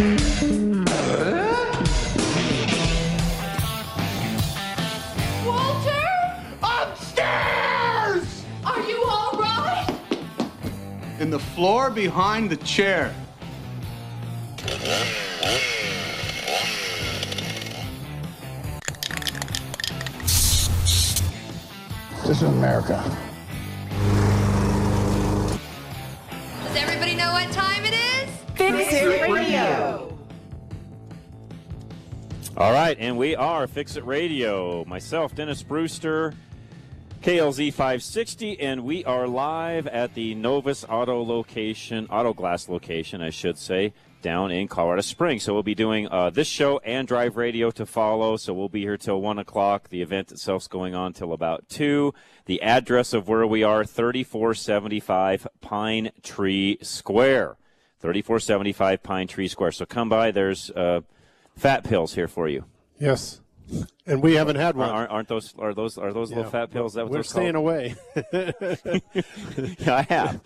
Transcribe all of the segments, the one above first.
In the floor behind the chair. This is America. Fix It Radio. All right, and we are Fix It Radio. Myself, Dennis Brewster, KLZ 560, and we are live at the Novus Auto location, Auto Glass location, I should say, down in Colorado Springs. So we'll be doing uh, this show and Drive Radio to follow. So we'll be here till 1 o'clock. The event itself's going on till about 2. The address of where we are, 3475 Pine Tree Square. 3475 Pine Tree Square. So come by. There's uh, fat pills here for you. Yes. And we haven't had one. Aren't, aren't those are those are those little fat pills? That We're staying called? away. Yeah, I have.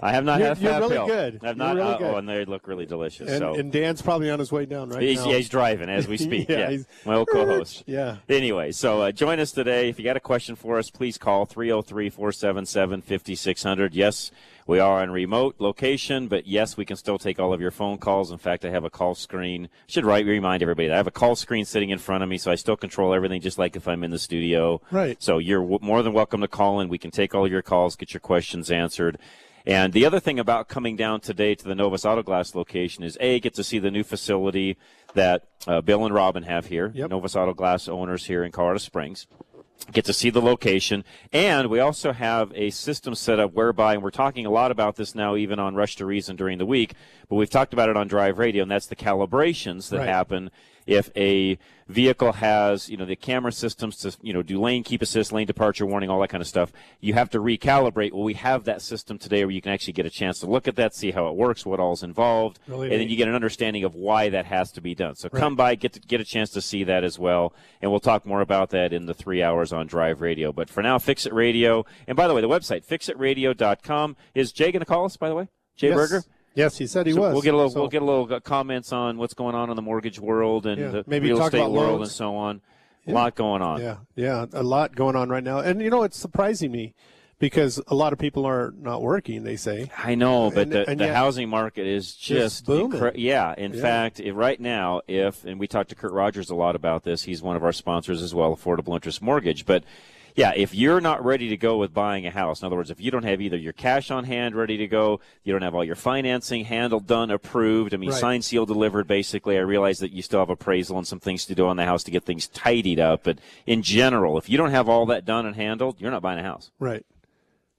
I have not You're- had a fat really pill. good. I've not. really uh, good. Oh, and they look really delicious. and, so and Dan's probably on his way down right he's, now. yeah, he's driving as we speak. Yeah, yeah, he's- my old co-host. Yeah. Anyway, so uh, join us today. If you got a question for us, please call 303-477-5600. Yes, we are on remote location, but yes, we can still take all of your phone calls. In fact, I have a call screen. Should right remind everybody that I have a call screen sitting in front of me, so I still control everything just like if I'm in the studio. Right. So you're w- more than welcome to call in. We can take all your calls, get your questions answered. And the other thing about coming down today to the Novus Auto Glass location is A, get to see the new facility that uh, Bill and Robin have here, Yep. Novus Auto Glass owners here in Colorado Springs. Get to see the location. And we also have a system set up whereby, and we're talking a lot about this now, even on Rush to Reason during the week, but we've talked about it on Drive Radio, and that's the calibrations that Right. happen if a vehicle has, you know, the camera systems to, you know, do lane keep assist, lane departure warning, all that kind of stuff. You have to recalibrate. Well, we have that system today where you can actually get a chance to look at that, see how it works, what all's involved, Really and then you get an understanding of why that has to be done. So come by, get to get a chance to see that as well, and we'll talk more about that in the three hours on Drive Radio. But for now, Fix It Radio, and by the way, the website fixitradio.com is Jay going to call us? By the way, Jay yes. Buerger. Yes, he said he So was. We'll get a little. So- we'll get a little uh, comments on what's going on in the mortgage world and Yeah, the maybe real estate world loans. and so on. A lot going on. Yeah, yeah, a lot going on right now. And you know, it's surprising me because a lot of people are not working. They say. I know, but And- the, and the yet- housing market is just booming. incre- yeah. In Yeah. fact, i- right now, if and we talked to Kurt Rogers a lot about this, he's one of our sponsors as well, Affordable Interest Mortgage. But yeah, if you're not ready to go with buying a house, in other words, if you don't have either your cash on hand ready to go, you don't have all your financing handled, done, approved. I mean, Right. signed, sealed, delivered. Basically, I realize that you still have appraisal and some things to do on the house to get things tidied up. But in general, if you don't have all that done and handled, you're not buying a house. Right.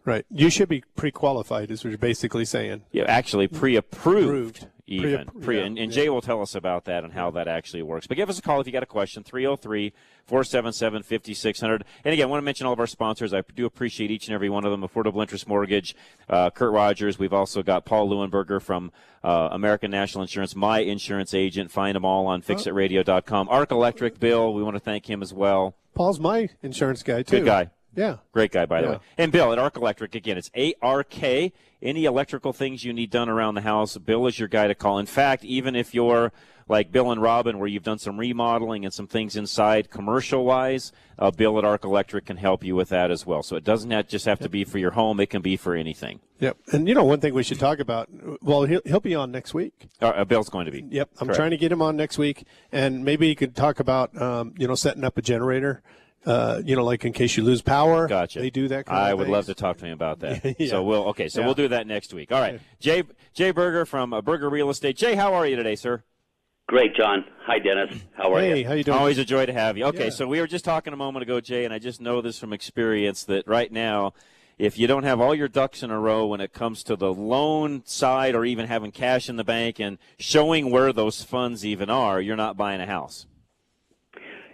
Right. You should be pre-qualified, is what you're basically saying. Yeah, actually mm. pre-approved. Approved. Even Pre- pre, yeah, and, and yeah. Jay will tell us about that and how that actually works. But give us a call if you got a question 303 477 5600. And again, I want to mention all of our sponsors. I do appreciate each and every one of them Affordable Interest Mortgage, uh, Kurt Rogers. We've also got Paul Leuenberger from uh, American National Insurance, my insurance agent. Find them all on fixitradio.com. Ark Electric Bill, we want to thank him as well. Paul's my insurance guy too. Good guy. Yeah. Great guy, by the Yeah. way. And Bill at Ark Electric, again, it's A R K. Any electrical things you need done around the house, Bill is your guy to call. In fact, even if you're like Bill and Robin, where you've done some remodeling and some things inside commercial wise, uh, Bill at Ark Electric can help you with that as well. So it doesn't have, just have to be for your home, it can be for anything. Yep. And you know, one thing we should talk about. Well, he'll he'll be on next week. Uh, uh, Bill's going to be. Yep. I'm Correct. trying to get him on next week, and maybe he could talk about um, you know setting up a generator. Uh, you know, like in case you lose power. Gotcha. They do that. Kind I of would things. love to talk to him about that. Yeah. So we'll okay. So Yeah. we'll do that next week. All right, Jay Jay Buerger from uh, Buerger Real Estate. Jay, how are you today, sir? Great, John. Hi, Dennis. How are Hey, you? how you doing? Always a joy to have you. Okay, Yeah. so we were just talking a moment ago, Jay, and I just know this from experience that right now, if you don't have all your ducks in a row when it comes to the loan side or even having cash in the bank and showing where those funds even are, you're not buying a house.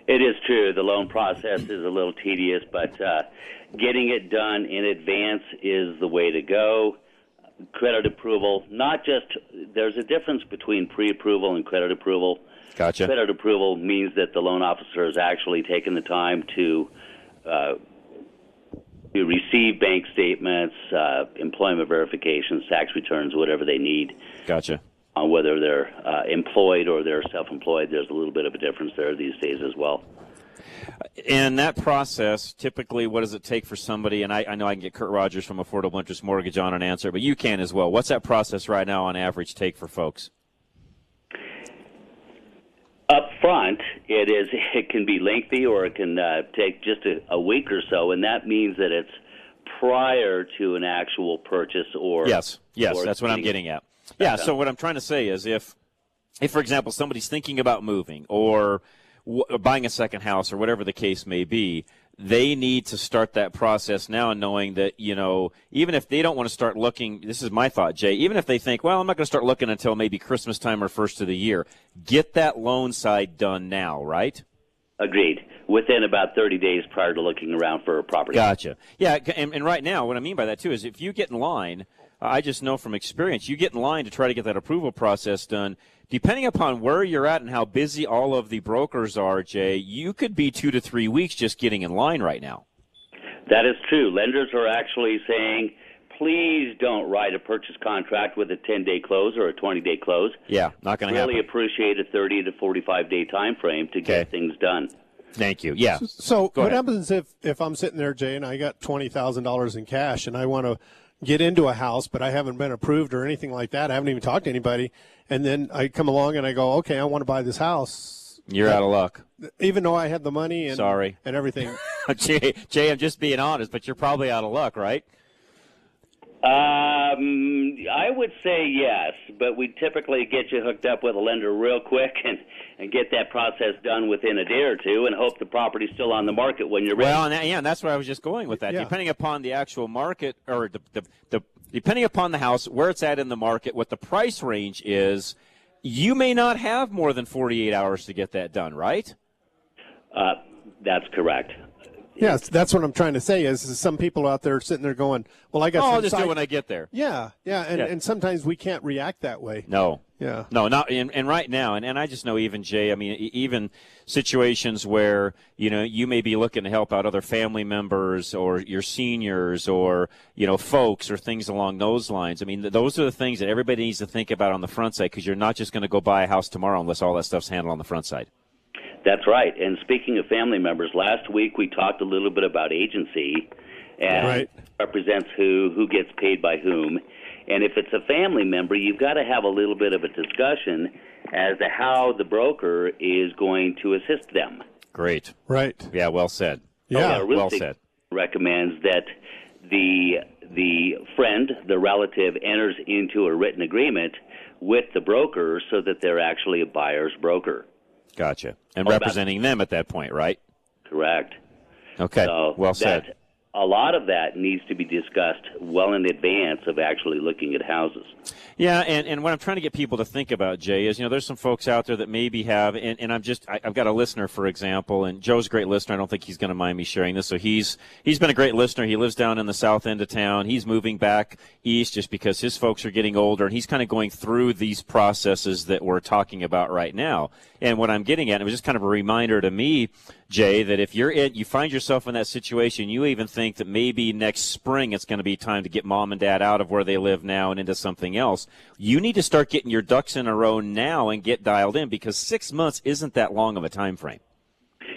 It is true. The loan process is a little tedious, but uh, getting it done in advance is the way to go. Credit approval, not just, there's a difference between pre approval and credit approval. Gotcha. Credit approval means that the loan officer has actually taken the time to uh, to receive bank statements, uh, employment verifications, tax returns, whatever they need. Gotcha. On whether they're uh, employed or they're self-employed. There's a little bit of a difference there these days as well. And that process, typically, what does it take for somebody? And I, I know I can get Kurt Rogers from Affordable Interest Mortgage on an answer, but you can as well. What's that process right now on average take for folks? Up front, it is. It can be lengthy, or it can uh, take just a, a week or so, and that means that it's prior to an actual purchase or yes, yes, or that's what I'm getting at. Yeah. So what I'm trying to say is, if, if for example, somebody's thinking about moving or w- buying a second house or whatever the case may be, they need to start that process now, and knowing that you know, even if they don't want to start looking, this is my thought, Jay. Even if they think, well, I'm not going to start looking until maybe Christmas time or first of the year, get that loan side done now, right? Agreed. Within about 30 days prior to looking around for a property. Gotcha. Yeah, and, and right now, what I mean by that too is if you get in line, I just know from experience, you get in line to try to get that approval process done depending upon where you're at and how busy all of the brokers are, Jay, you could be two to three weeks just getting in line right now. That is true. Lenders are actually saying, please don't write a purchase contract with a 10 day close or a 20 day close. Yeah, not going to really happen. appreciate a 30 to 45 day time frame to get things done. Thank you. Yeah. So Go what ahead. happens if if I'm sitting there, Jay, and I got twenty thousand dollars in cash, and I want to get into a house, but I haven't been approved or anything like that. I haven't even talked to anybody, and then I come along and I go, okay, I want to buy this house, You're out of luck. even though I had the money and Sorry. and everything. Jay, Jay, I'm just being honest, but you're probably out of luck, right? Um, I would say yes, but we typically get you hooked up with a lender real quick and, and get that process done within a day or two and hope the property's still on the market when you're ready. Well, and that, yeah, and that's where I was just going with that. Yeah. Depending upon the actual market or the, the, the depending upon the house, where it's at in the market, what the price range is, you may not have more than 48 hours to get that done, right? uh, that's correct. Yes, that's what I'm trying to say. Is, is some people out there sitting there going, well, I got. Oh, I'll just do it when I get there. Yeah, yeah, and, Yeah. and sometimes we can't react that way. No. Yeah. No, not and, and right now, and, and I just know even Jay. I mean, even situations where you know you may be looking to help out other family members or your seniors or you know folks or things along those lines. I mean, th- those are the things that everybody needs to think about on the front side because you're not just going to go buy a house tomorrow unless all that stuff's handled on the front side. That's right. And speaking of family members, last week we talked a little bit about agency and Right. represents who, who gets paid by whom. And if it's a family member, you've got to have a little bit of a discussion as to how the broker is going to assist them. Great. Right. Yeah. Well said. Yeah. Uh, real well said. recommends that the the friend, the relative, enters into a written agreement with the broker so that they're actually a buyer's broker. Gotcha. And representing them at that point, right? Correct. Okay. So well said. A lot of that needs to be discussed well in advance of actually looking at houses. Yeah, and, and what I'm trying to get people to think about, Jay, is you know there's some folks out there that maybe have, and, and I'm just I, I've got a listener, for example, and Joe's a great listener. I don't think he's going to mind me sharing this. So he's he's been a great listener. He lives down in the south end of town. He's moving back east just because his folks are getting older, and he's kind of going through these processes that we're talking about right now. And what I'm getting at, it was just kind of a reminder to me, Jay, that if you're in, you find yourself in that situation, you even think that maybe next spring it's going to be time to get mom and dad out of where they live now and into something else. You need to start getting your ducks in a row now and get dialed in because six months isn't that long of a time frame.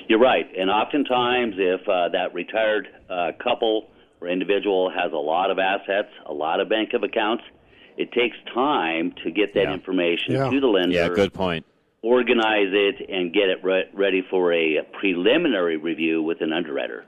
You're right. And oftentimes, if uh, that retired uh, couple or individual has a lot of assets, a lot of bank of accounts, it takes time to get that Yeah. information Yeah. to the lender, Yeah, good point. Organize it, and get it re- ready for a preliminary review with an underwriter.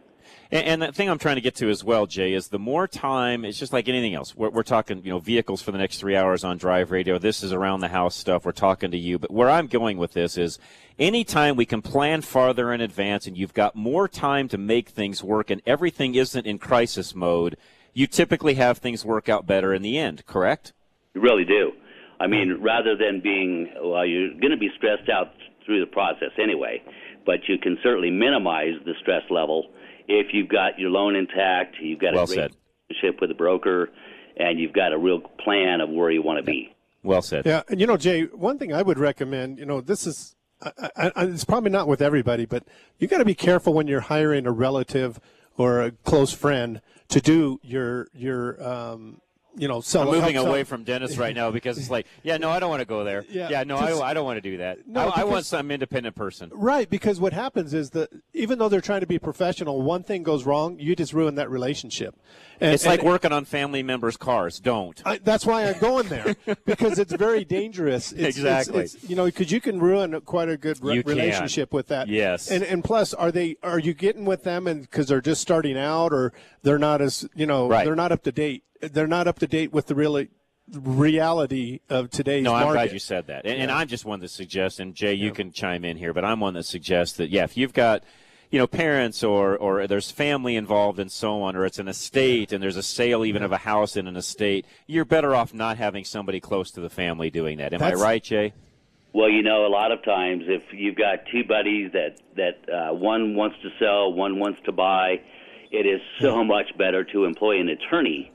And, and the thing I'm trying to get to as well, Jay, is the more time, it's just like anything else. We're, we're talking, you know, vehicles for the next three hours on Drive Radio. This is around the house stuff. We're talking to you. But where I'm going with this is anytime we can plan farther in advance and you've got more time to make things work and everything isn't in crisis mode, you typically have things work out better in the end, correct? You really do. I mean, rather than being, well, you're going to be stressed out through the process anyway, but you can certainly minimize the stress level if you've got your loan intact, you've got Well a great said. relationship with a broker, and you've got a real plan of where you want to be. Well said. Yeah, and you know, Jay, one thing I would recommend, you know, this is, I, I, I, it's probably not with everybody, but you got to be careful when you're hiring a relative or a close friend to do your your um, you know, sell. I'm moving away sell- from Dennis right now because it's like, yeah, no, I don't want to go there. Yeah, Yeah, no, I, I don't want to do that. No, I, I want some independent person. Right, because what happens is that even though they're trying to be professional, one thing goes wrong, you just ruin that relationship. And, It's like and working on family members' cars. Don't. I, that's why I'm going there because it's very dangerous. It's, Exactly. It's, it's, you know, because you can ruin quite a good re- relationship with that. Yes. And and plus, are they are you getting with them and because they're just starting out or they're not as you know Right. they're not up to date. They're not up to date with the really reality of today's No, I'm market. glad you said that. And, and I'm just one that suggests, and Jay, you can chime in here, but I'm one that suggests that, yeah, if you've got, you know, parents or, or there's family involved and so on, or it's an estate and there's a sale even of a house in an estate, you're better off not having somebody close to the family doing that. Am That's- I right, Jay? Well, you know, a lot of times if you've got two buddies that that uh, one wants to sell, one wants to buy, it is so much better to employ an attorney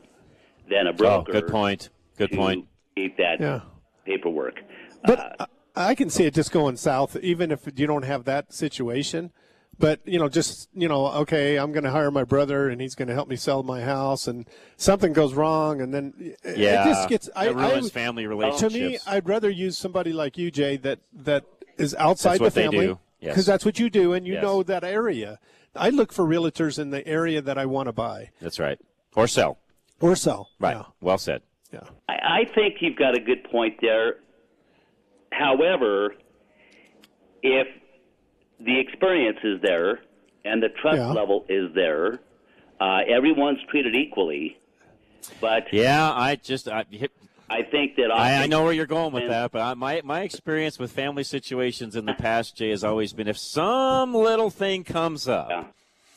than a oh, broker. Oh, broker. good point. Good to point. Keep that Yeah. paperwork. But uh, I, I can see it just going south, even if you don't have that situation. But you know, just you know, okay, I'm going to hire my brother, and he's going to help me sell my house, and something goes wrong, and then Yeah. it just gets. I, It ruins I, family relationships. To me, I'd rather use somebody like you, Jay, that that is outside That's what the they family do. Yes. because that's what you do, and you Yes. know that area. I look for realtors in the area that I want to buy That's right. Or sell. Or sell. Right. Yeah. Well said. yeah. I, I think you've got a good point there. However, if the experience is there and the trust Yeah. level is there, uh, everyone's treated equally. But Yeah, I just, I, I think that I, I know where you're going with And- that, but I, my my experience with family situations in the past, Jay, has always been if some little thing comes up Yeah.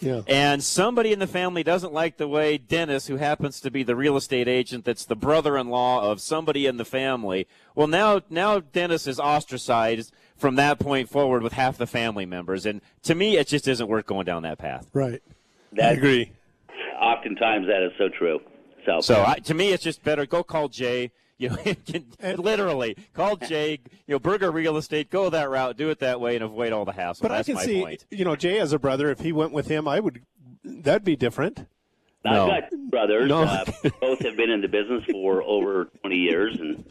Yeah. and somebody in the family doesn't like the way Dennis, who happens to be the real estate agent, that's the brother-in-law of somebody in the family, well now now Dennis is ostracized from that point forward with half the family members, and to me it just isn't worth going down that path. Right. I that agree. oftentimes that is so true. So, So I, to me, it's just better go call Jay. You know, And- literally call Jay. You know, Buerger Real Estate. Go that route. Do it that way, and avoid all the hassle. But That's I can my see, point. you know, Jay as a brother. If he went with him, I would. That'd be different. No. I've got two brothers. No. Uh, both have been in the business for over 20 years, and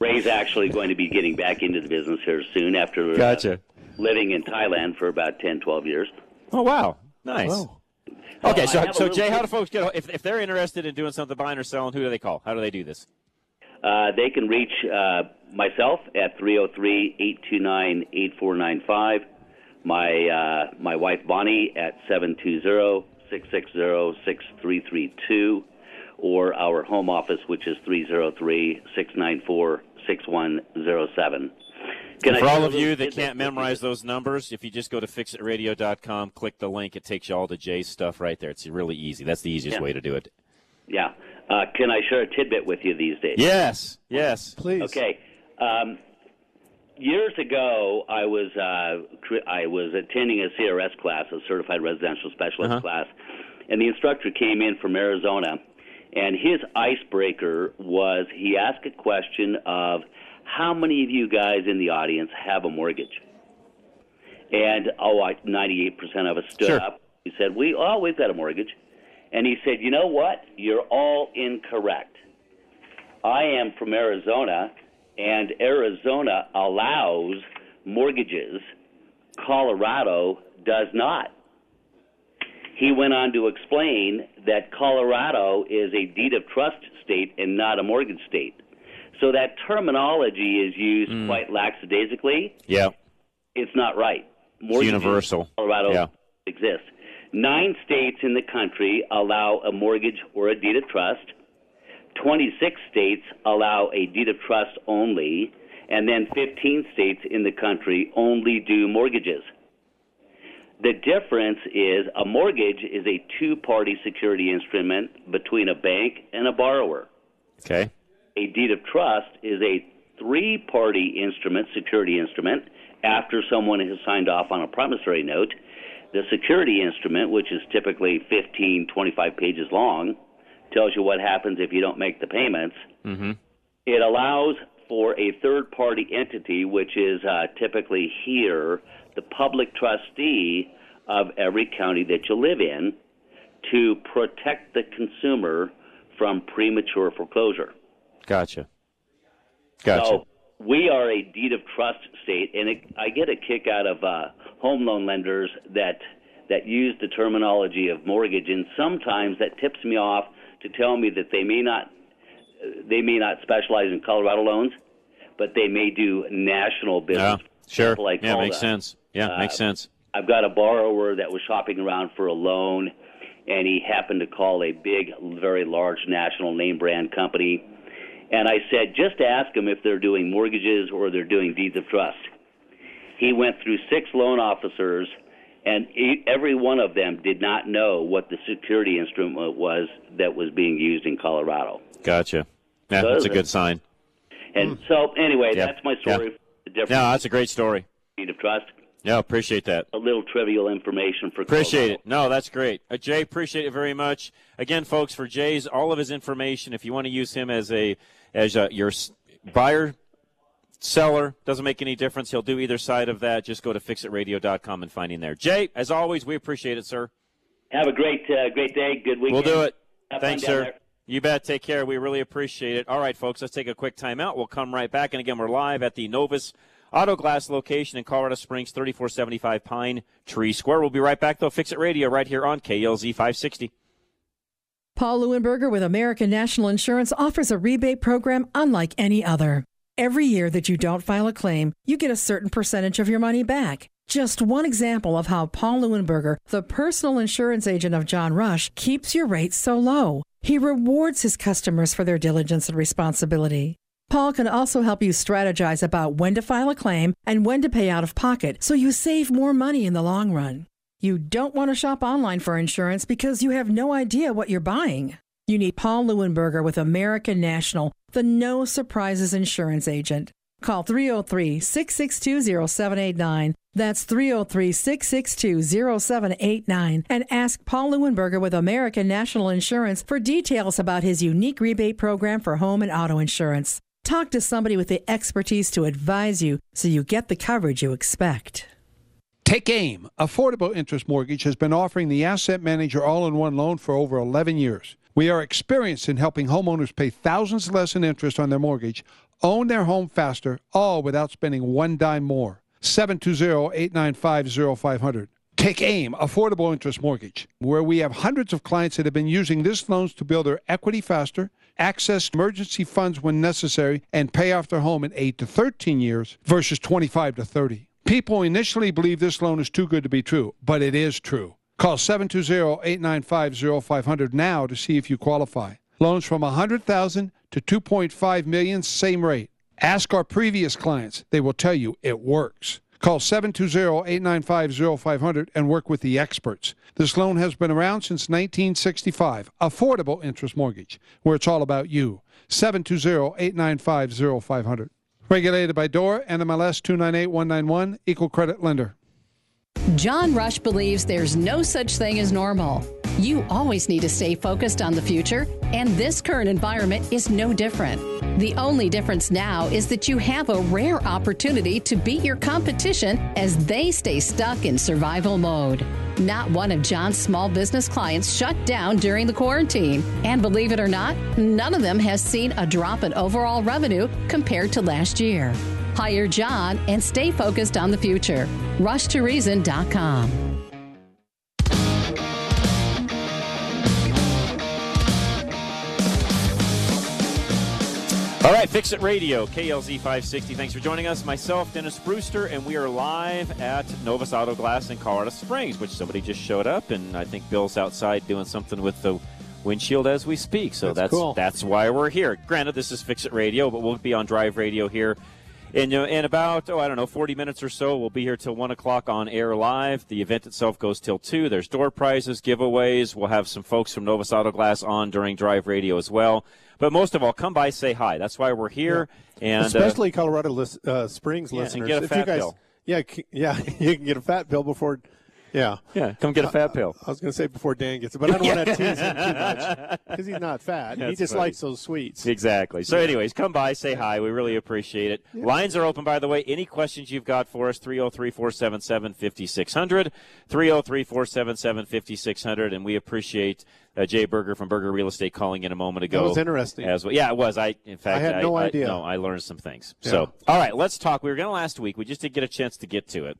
Ray's actually going to be getting back into the business here soon after uh, living in Thailand for about 10, 12 years. Oh wow, nice. Oh. Okay, so have so Jay, how do folks get if if they're interested in doing something buying or selling? Who do they call? How do they do this? Uh, they can reach uh, myself at 303-829-8495, my, uh, my wife Bonnie at 720-660-6332, or our home office, which is 303-694-6107. Can And I for all of you that can't memorize those numbers, if you just go to fixitradio.com, click the link, it takes you all to Jay's stuff right there. It's really easy. That's the easiest Yeah. way to do it. Yeah. Uh, can I share a tidbit with you these days? Yes, yes. Please. Okay. Um, years ago, I was uh, I was attending a CRS class, a Certified Residential Specialist Uh-huh. class, and the instructor came in from Arizona, and his icebreaker was he asked a question of how many of you guys in the audience have a mortgage, and oh, I, 98% of us stood Sure. up. He said, "We oh, we've got a mortgage," and he said, "You know what? You're all incorrect." I am from Arizona, and Arizona allows mortgages. Colorado does not. He went on to explain that Colorado is a deed of trust state and not a mortgage state. So that terminology is used Hmm. quite lackadaisically. Yeah. It's not right. Mortgages universal. Colorado Yeah. exist. Nine states in the country allow a mortgage or a deed of trust. 26 states allow a deed of trust only, and then 15 states in the country only do mortgages. The difference is a mortgage is a two party security instrument between a bank and a borrower. Okay. A deed of trust is a three party instrument, security instrument, after someone has signed off on a promissory note. The security instrument, which is typically 15, 25 pages long, tells you what happens if you don't make the payments. Mm-hmm. It allows for a third party entity, which is uh, typically here the public trustee of every county that you live in, to protect the consumer from premature foreclosure. Gotcha. Gotcha. So we are a deed of trust state, and it, I get a kick out of uh, home loan lenders that that use the terminology of mortgage, and sometimes that tips me off to tell me that they may not they may not specialize in Colorado loans, but they may do national business. Yeah, sure. Like yeah, makes sense. Yeah, Uh, makes sense. I've got a borrower that was shopping around for a loan, and he happened to call a big, very large national name brand company. And I said, just ask them if they're doing mortgages or they're doing deeds of trust. He went through six loan officers, and e- every one of them did not know what the security instrument was that was being used in Colorado. Gotcha. Yeah, So that's a good sign. And so, anyway. Yeah. that's my story. Yeah. The No, that's a great story. deed of trust. Yeah, appreciate that. A little trivial information for Appreciate Colorado. it. No, that's great. Uh, Jay, appreciate it very much. Again, folks, for Jay's all of his information, if you want to use him as a as a, your buyer, seller, doesn't make any difference. He'll do either side of that. Just go to fixitradio.com and find him there. Jay, as always, we appreciate it, sir. Have a great, uh, great day. Good weekend. We'll do it. Have Thanks, sir. there. You bet. Take care. We really appreciate it. All right, folks, let's take a quick timeout. We'll come right back. And again, we're live at the Novus Auto Glass location in Colorado Springs, 3475 Pine Tree Square. We'll be right back, though. Fix It Radio right here on KLZ 560. Paul Leuenberger with American National Insurance offers a rebate program unlike any other. Every year that you don't file a claim, you get a certain percentage of your money back. Just one example of how Paul Leuenberger, the personal insurance agent of John Rush, keeps your rates so low. He rewards his customers for their diligence and responsibility. Paul can also help you strategize about when to file a claim and when to pay out of pocket so you save more money in the long run. You don't want to shop online for insurance because you have no idea what you're buying. You need Paul Leuenberger with American National, the no surprises insurance agent. Call 303 662 0789. That's 303 662 0789. And ask Paul Leuenberger with American National Insurance for details about his unique rebate program for home and auto insurance. Talk to somebody with the expertise to advise you so you get the coverage you expect. Take aim. Affordable Interest Mortgage has been offering the Asset Manager all in one loan for over 11 years. We are experienced in helping homeowners pay thousands less in interest on their mortgage, own their home faster, all without spending one dime more. 720 895 0500. Take AIM, Affordable Interest Mortgage, where we have hundreds of clients that have been using this loans to build their equity faster, access emergency funds when necessary, and pay off their home in 8 to 13 years versus 25 to 30. People initially believe this loan is too good to be true, but it is true. Call 720-895-0500 now to see if you qualify. Loans from 100,000 to 2.5 million, same rate. Ask our previous clients. They will tell you it works. Call 720-895-0500 and work with the experts. This loan has been around since 1965. Affordable interest mortgage, where it's all about you. 720-895-0500. Regulated by DORA, NMLS 298191, Equal Credit Lender. John Rush believes there's no such thing as normal. You always need to stay focused on the future, and this current environment is no different. The only difference now is that you have a rare opportunity to beat your competition as they stay stuck in survival mode. Not one of John's small business clients shut down during the quarantine. And believe it or not, none of them has seen a drop in overall revenue compared to last year. Hire John and stay focused on the future. RushToReason.com. All right, Fix It Radio, KLZ 560. Thanks for joining us. Myself, Dennis Brewster, and we are live at Novus Auto Glass in Colorado Springs, which somebody just showed up, and I think Bill's outside doing something with the windshield as we speak. So That's that's cool. that's why we're here. Granted, this is Fix It Radio, but we'll be on Drive Radio here. In, uh, in about, oh, I don't know, 40 minutes or so, we'll be here till 1 o'clock on air live. The event itself goes till 2. There's door prizes, giveaways. We'll have some folks from Novus Auto Glass on during Drive Radio as well. But most of all, come by, say hi. That's why we're here. And uh, especially Colorado uh, Springs Yeah, listeners. get a if you guys, bill. Yeah, yeah, you can get a fat bill before Yeah. Yeah, come get a fat pill. I was going to say before Dan gets it, but I don't want to tease him too much because he's not fat. he just funny. likes those sweets. Exactly. So, anyways, come by, say hi. We really appreciate it. Lines are open, by the way. Any questions you've got for us, 303 477 5600. 303 477 5600. And we appreciate uh, Jay Buerger from Buerger Real Estate calling in a moment ago. That was interesting. As well. Yeah, it was. I, in fact, I had no idea. no, I learned some things. Yeah. So, all right, let's talk. We were going to last week. We just didn't get a chance to get to it.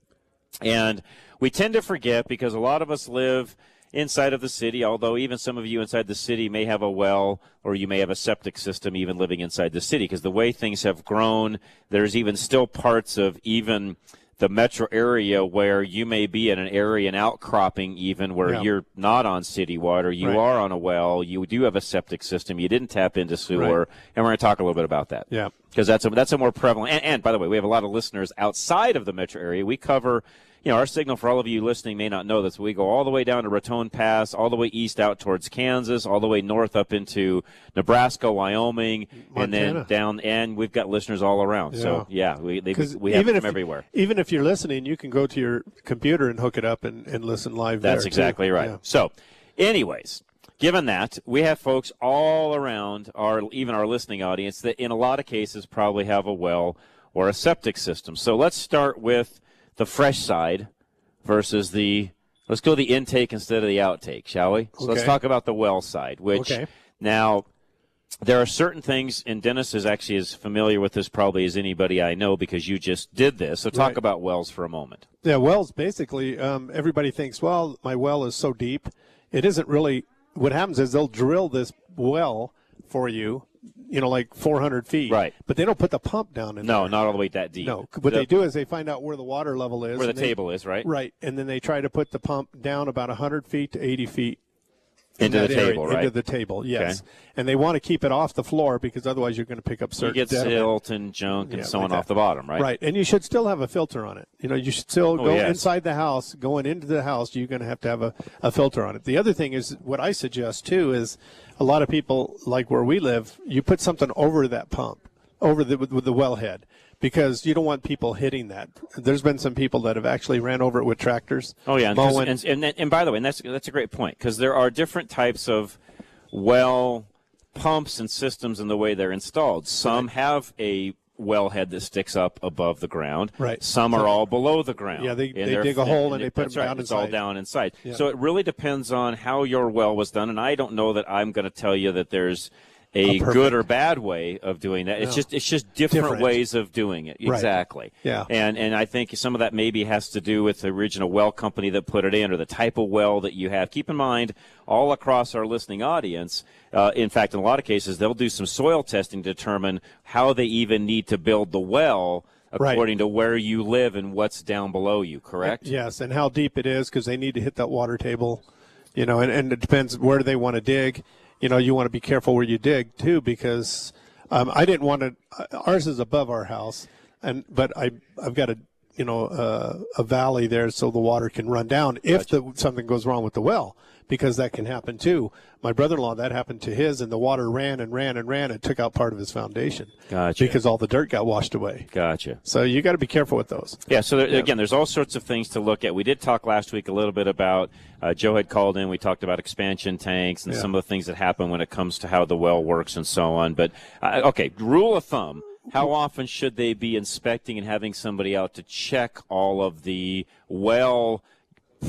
And we tend to forget because a lot of us live inside of the city, although even some of you inside the city may have a well or you may have a septic system even living inside the city because the way things have grown, there's even still parts of even the metro area where you may be in an area, an outcropping even where Yeah. you're not on city water, you Right. are on a well, you do have a septic system, you didn't tap into sewer, Right. and we're going to talk a little bit about that Yeah. because that's a that's a more prevalent. And, and by the way, we have a lot of listeners outside of the metro area. We cover, you know, our signal for all of you listening may not know this. We go all the way down to Raton Pass, all the way east out towards Kansas, all the way north up into Nebraska, Wyoming, and then Montana. down. And we've got listeners all around. So yeah, we they, we have even them if everywhere. even if you're listening, you can go to your computer and hook it up and, and listen live. That's there, too. exactly right. Yeah. So, anyways, given that, we have folks all around our even our listening audience that in a lot of cases probably have a well or a septic system. So let's start with the fresh side versus the let's go the intake instead of the outtake, shall we? So let's talk about the well side, which Okay. now there are certain things, and Dennis is actually as familiar with this probably as anybody I know because you just did this. So talk Right. about wells for a moment. Yeah, wells basically, um, everybody thinks, well, my well is so deep. It isn't really. What happens is they'll drill this well for you, you know, like 400 feet. Right. But they don't put the pump down in No, there. not all the way that deep. No. What The- they do is they find out where the water level is. where the they- table is, right? Right. And then they try to put the pump down about 100 feet to 80 feet. In Into the area, table, right? Into the table, yes. And they want to keep it off the floor because otherwise you're going to pick up You certain get silt and junk and Yeah, so on that. off the bottom, right? Right, and you should still have a filter on it. You know, you should still Oh, go yes. inside the house, going into the house. You're going to have to have a, a filter on it. The other thing is what I suggest too is a lot of people like where we live. You put something over that pump, over the with, with the wellhead, because you don't want people hitting that. There's been some people that have actually ran over it with tractors. Oh yeah, and, and, and, and by the way, and that's that's a great point because there are different types of well pumps and systems in the way they're installed. Some have a wellhead that sticks up above the ground. Right. Some are all below the ground. Yeah, they- And they dig a hole and they put them right, down It's all down inside. Yeah. So it really depends on how your well was done, and I don't know that I'm going to tell you that there's a good or bad way of doing that. It's No. just it's just different, Different. ways of doing it. Right. Exactly. Yeah. And and I think some of that maybe has to do with the original well company that put it in, or the type of well that you have. Keep in mind, all across our listening audience, uh, in fact, in a lot of cases, they'll do some soil testing to determine how they even need to build the well Right. according to where you live and what's down below you. Correct? Yes, and how deep it is because they need to hit that water table, you know, and, and it depends where they want to dig. You know, you want to be careful where you dig too because um, I didn't want to. Ours is above our house, and but I I've got a you know uh, a valley there so the water can run down if the, something goes wrong with the well because that can happen too. My brother-in-law that happened to his, and the water ran and ran and ran and took out part of his foundation. Gotcha. Because all the dirt got washed away. Gotcha. So you got to be careful with those. Yeah, so there, again, there's all sorts of things to look at. We did talk last week a little bit about, uh, Joe had called in, we talked about expansion tanks and Yeah. some of the things that happen when it comes to how the well works and so on. But, uh, okay, rule of thumb, how often should they be inspecting and having somebody out to check all of the well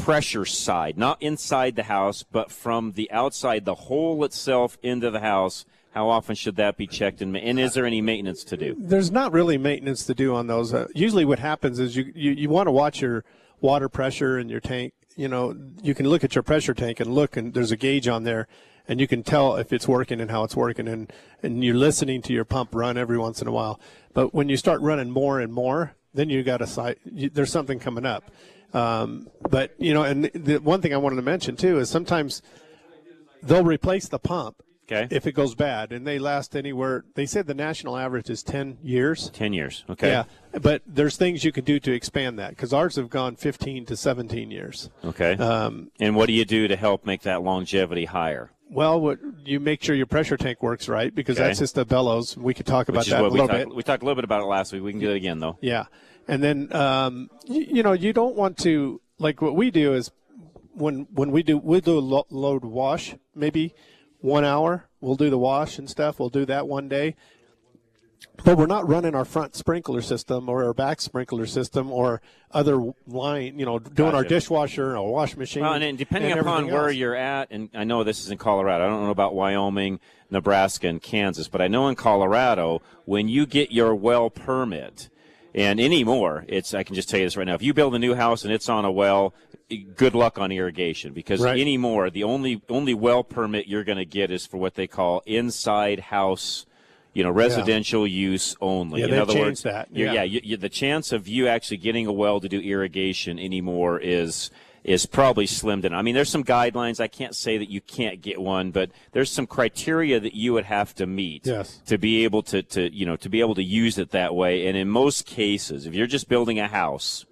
pressure side, not inside the house, but from the outside, the hole itself into the house? How often should that be checked? And, and is there any maintenance to do? there's not really maintenance to do on those. Uh, usually, what happens is you, you, you want to watch your water pressure in your tank. You know, you can look at your pressure tank and look, and there's a gauge on there, and you can tell if it's working and how it's working, and and you're listening to your pump run every once in a while. But when you start running more and more, then you got a site. There's something coming up. Um, but you know, and the one thing I wanted to mention too is sometimes they'll replace the pump Okay. if it goes bad, and they last anywhere. They said the national average is 10 years. 10 years. Okay. Yeah, but there's things you can do to expand that because ours have gone 15 to 17 years. Okay. Um, and what do you do to help make that longevity higher? well, what you make sure your pressure tank works right because Okay. that's just the bellows. We could talk about that a little talked. bit. We talked a little bit about it last week. We can do it again though. Yeah, and then um, you, you know you don't want to like what we do is when when we do we do a lo- load wash maybe one hour we'll do the wash and stuff we'll do that one day but we're not running our front sprinkler system or our back sprinkler system or other line you know doing our dishwasher and our wash machine Well, and, and depending and upon where else. you're at, and I know this is in Colorado. I don't know about Wyoming, Nebraska, and Kansas, but I know in Colorado, when you get your well permit, and anymore, it's I can just tell you this right now. If you build a new house and it's on a well, good luck on irrigation because Right. anymore the only only well permit you're going to get is for what they call inside house. You know, residential use only. Yeah, in other words, that. Yeah. yeah, you, you, the chance of you actually getting a well to do irrigation anymore is is probably slimmed in. I mean, there's some guidelines. I can't say that you can't get one, but there's some criteria that you would have to meet Yes. to be able to, to you know to be able to use it that way. And in most cases, if you're just building a house,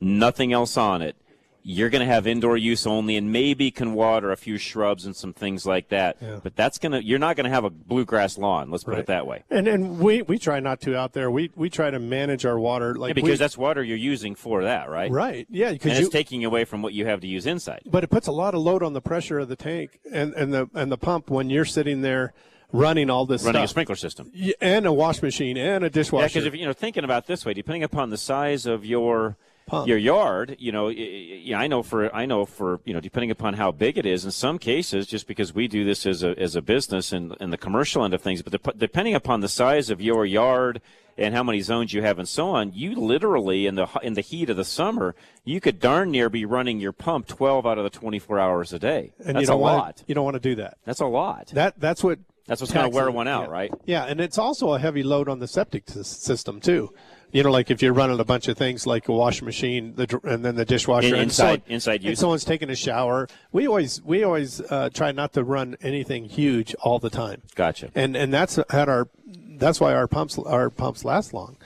nothing else on it, you're going to have indoor use only, and maybe can water a few shrubs and some things like that. But that's gonna you're not going to have a bluegrass lawn. Let's put Right. it that way. and and we we try not to out there we we try to manage our water like Yeah, because we, that's water you're using for that, right? right yeah because it's taking away from what you have to use inside. but it puts a lot of load on the pressure of the tank and, and the and the pump when you're sitting there running all this Running a sprinkler system. And a wash machine and a Yeah, dishwasher. because if you know thinking about this way, depending upon the size of your Pump. your yard, you know, yeah, I know for I know for you know depending upon how big it is. In some cases, just because we do this as a as a business and and the commercial end of things, but dep- depending upon the size of your yard and how many zones you have and so on, you literally in the in the heat of the summer, you could darn near be running your pump 12 out of the 24 hours a day. and That's you don't a want lot. you don't want to do that. That's a lot. That that's what That's what's going to wear one out, yeah. right? Yeah, and it's also a heavy load on the septic system too. You know, like if you're running a bunch of things like a washing machine, the and then the dishwasher, In- and inside- someone- inside and use. someone's taking a shower. We always we always uh, try not to run anything huge all the time. Gotcha. And and that's had our that's why our pumps our pumps last long.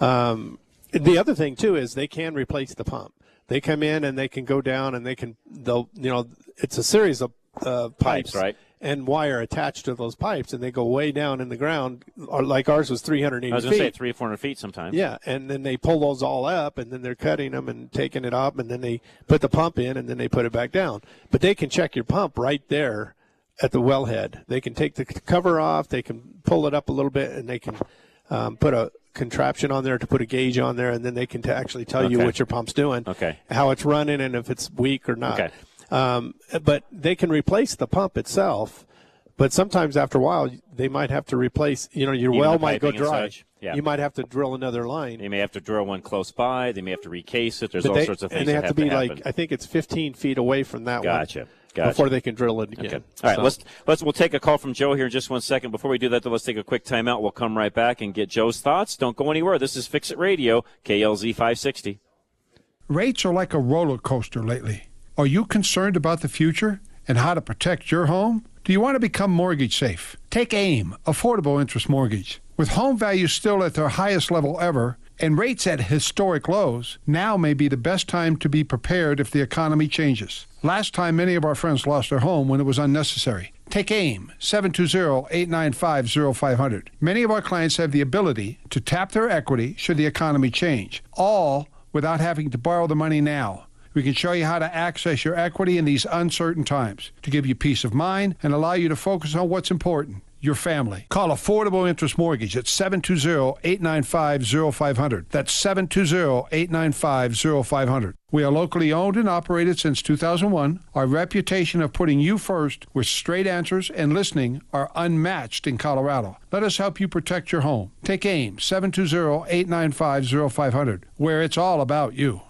Um, the other thing too is they can replace the pump. They come in and they can go down and they can they'll you know it's a series of uh, pipes, Pipes, right. And wire attached to those pipes, and they go way down in the ground. Like ours was 380 I was going to say three or 400 feet sometimes. Yeah, and then they pull those all up, and then they're cutting them and taking it up, and then they put the pump in, and then they put it back down. But they can check your pump right there at the wellhead. They can take the cover off, they can pull it up a little bit, and they can um, put a contraption on there to put a gauge on there, and then they can t- actually tell you what your pump's doing, Okay. how it's running, and if it's weak or not. Okay. Um, but they can replace the pump itself. But sometimes after a while, they might have to replace. You know, your Even well might go dry. Yeah. You might have to drill another line. They may have to drill one close by. They may have to recase it. There's But all they, sorts of things and they that have to be happen. like I think it's 15 feet away from that Gotcha. one Gotcha. before they can drill it again. Okay. All right. So- Let's let's we'll take a call from Joe here in just one second. Before we do that, though, let's take a quick timeout. We'll come right back and get Joe's thoughts. Don't go anywhere. This is Fix It Radio, KLZ 560. Rates are like a roller coaster lately. Are you concerned about the future and how to protect your home? Do you want to become mortgage safe? Take AIM, Affordable Interest Mortgage. With home values still at their highest level ever and rates at historic lows, now may be the best time to be prepared if the economy changes. Last time, many of our friends lost their home when it was unnecessary. Take AIM, 720-895-0500. Many of our clients have the ability to tap their equity should the economy change, all without having to borrow the money now. We can show you how to access your equity in these uncertain times to give you peace of mind and allow you to focus on what's important your family. Call Affordable Interest Mortgage at 720-895-0500. That's 720-895-0500. We are locally owned and operated since 2001. Our reputation of putting you first with straight answers and listening are unmatched in Colorado. Let us help you protect your home. Take AIM 720-895-0500 where it's all about you.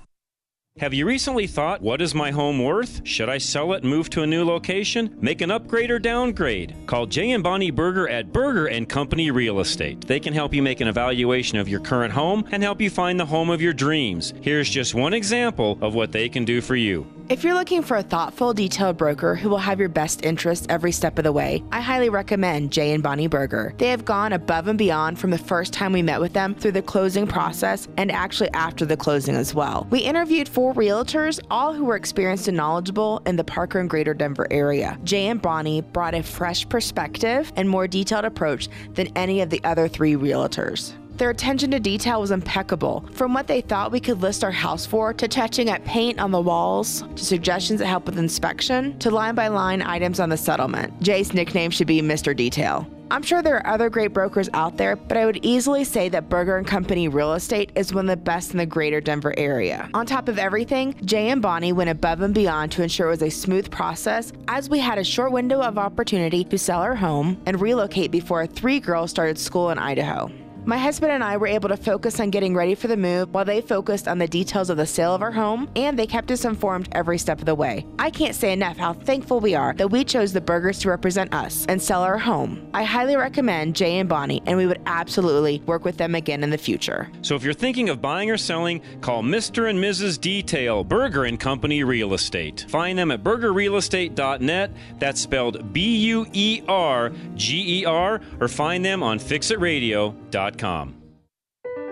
Have you recently thought, what is my home worth? Should I sell it and move to a new location? Make an upgrade or downgrade? Call Jay and Bonnie Buerger at Buerger and Company Real Estate. They can help you make an evaluation of your current home and help you find the home of your dreams. Here's just one example of what they can do for you. If you're looking for a thoughtful, detailed broker who will have your best interest every step of the way, I highly recommend Jay and Bonnie Buerger. They have gone above and beyond from the first time we met with them through the closing process and actually after the closing as well. We interviewed four realtors, all who were experienced and knowledgeable in the Parker and Greater Denver area. Jay and Bonnie brought a fresh perspective and more detailed approach than any of the other three realtors. Their attention to detail was impeccable. From what they thought we could list our house for, to touching up paint on the walls, to suggestions that help with inspection, to line by line items on the settlement. Jay's nickname should be Mr. Detail. I'm sure there are other great brokers out there, but I would easily say that Buerger and Company Real Estate is one of the best in the greater Denver area. On top of everything, Jay and Bonnie went above and beyond to ensure it was a smooth process as we had a short window of opportunity to sell our home and relocate before three girls started school in Idaho. My husband and I were able to focus on getting ready for the move while they focused on the details of the sale of our home, and they kept us informed every step of the way. I can't say enough how thankful we are that we chose the Buergers to represent us and sell our home. I highly recommend Jay and Bonnie, and we would absolutely work with them again in the future. So if you're thinking of buying or selling, call Mr. and Mrs. Detail, Buerger and Company Real Estate. Find them at buergerrealestate.net. That's spelled B U E R G E R, or find them on fixitradio.com.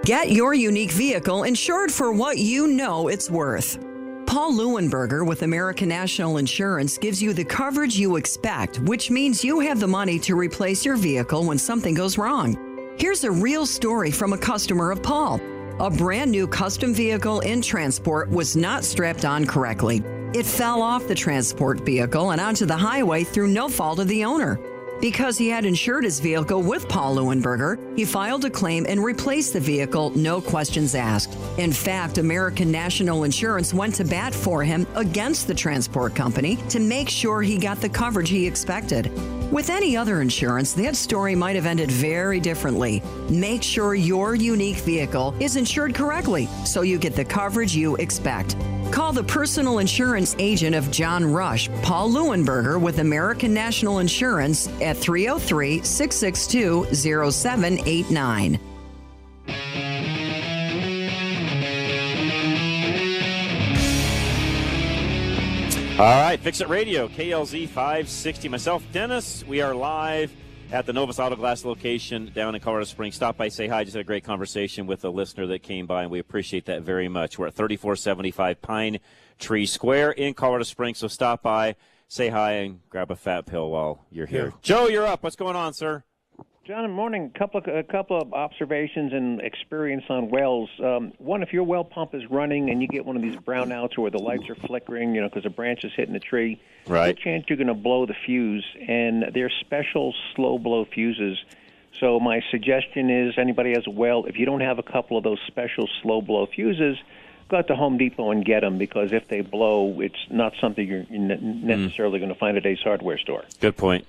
Get your unique vehicle insured for what you know it's worth. Paul Leuenberger with American National Insurance gives you the coverage you expect, which means you have the money to replace your vehicle when something goes wrong. Here's a real story from a customer of Paul. A brand new custom vehicle in transport was not strapped on correctly. It fell off the transport vehicle and onto the highway through no fault of the owner. Because he had insured his vehicle with Paul Leuenberger, he filed a claim and replaced the vehicle, no questions asked. In fact, American National Insurance went to bat for him against the transport company to make sure he got the coverage he expected. With any other insurance, that story might have ended very differently. Make sure your unique vehicle is insured correctly so you get the coverage you expect. Call the personal insurance agent of John Rush, Paul Leuenberger with American National Insurance at 303 662 0789. All right, Fix It Radio, KLZ 560. Myself, Dennis, we are live at the Novus Auto Glass location down in Colorado Springs. Stop by, say hi. Just had a great conversation with a listener that came by, and we appreciate that very much. We're at 3475 Pine Tree Square in Colorado Springs, so stop by, say hi, and grab a fat pill while you're here. Yeah. Joe, you're up. What's going on, sir? John, morning. Couple of, a couple of observations and experience on wells. Um, one, if your well pump is running and you get one of these brownouts where the lights are flickering, you know, because a branch is hitting the tree, Right. good chance you're going to blow the fuse. And they're special slow blow fuses. So my suggestion is, anybody has a well, if you don't have a couple of those special slow blow fuses, go out to Home Depot and get them because if they blow, it's not something you're ne- necessarily going to find at Ace Hardware store. Good point.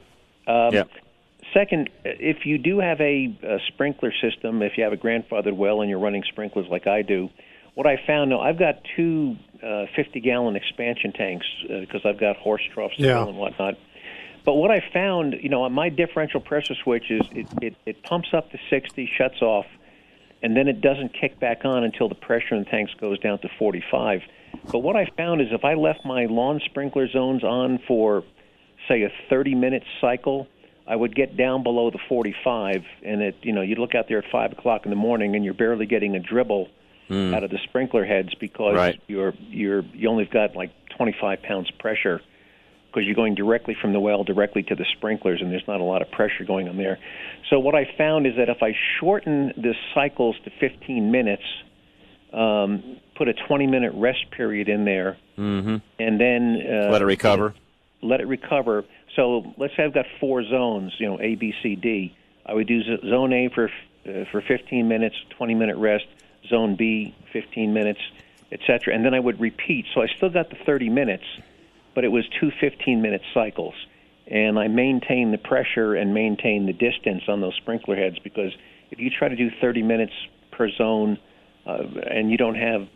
Um, yeah. Second, if you do have a, a sprinkler system, if you have a grandfathered well and you're running sprinklers like I do, what I found, now I've got two uh, 50 gallon expansion tanks because I've got horse troughs Yeah. and whatnot. But what I found, you know, on my differential pressure switch is it, it, it pumps up to 60, shuts off, and then it doesn't kick back on until the pressure in the tanks goes down to 45. But what I found is if I left my lawn sprinkler zones on for, say, a 30 minute cycle, I would get down below the 45, and it, you know, you'd look out there at five o'clock in the morning, and you're barely getting a dribble Mm. out of the sprinkler heads because Right. you're you're you only got like 25 pounds pressure because you're going directly from the well directly to the sprinklers, and there's not a lot of pressure going on there. So what I found is that if I shorten the cycles to 15 minutes, um, put a 20 minute rest period in there, Mm-hmm. and then uh, Let it recover. let it recover. So let's say I've got four zones, you know, A, B, C, D. I would do zone A for uh, for 15 minutes, 20 minute rest. Zone B, 15 minutes, etc. And then I would repeat. So I still got the 30 minutes, but it was two 15 minute cycles. And I maintained the pressure and maintained the distance on those sprinkler heads because if you try to do 30 minutes per zone uh, and you don't have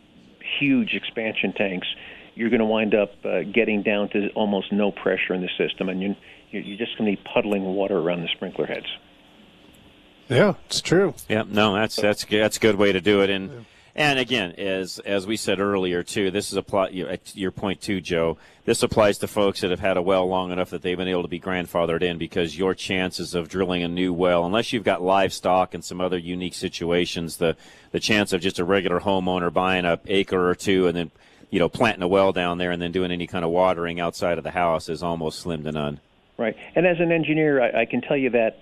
huge expansion tanks, you're going to wind up uh, getting down to almost no pressure in the system, and you, you're you're just going to be puddling water around the sprinkler heads. Yeah, it's true. Yeah, no, that's that's good- that's a good way to do it. And and again, as as we said earlier too, this is apply you- at your point too, Joe. This applies to folks that have had a well long enough that they've been able to be grandfathered in because your chances of drilling a new well, unless you've got livestock and some other unique situations, the the chance of just a regular homeowner buying a acre or two and then you know planting a well down there and then doing any kind of watering outside of the house is almost slim to none. Right. And as an engineer, I, I can tell you that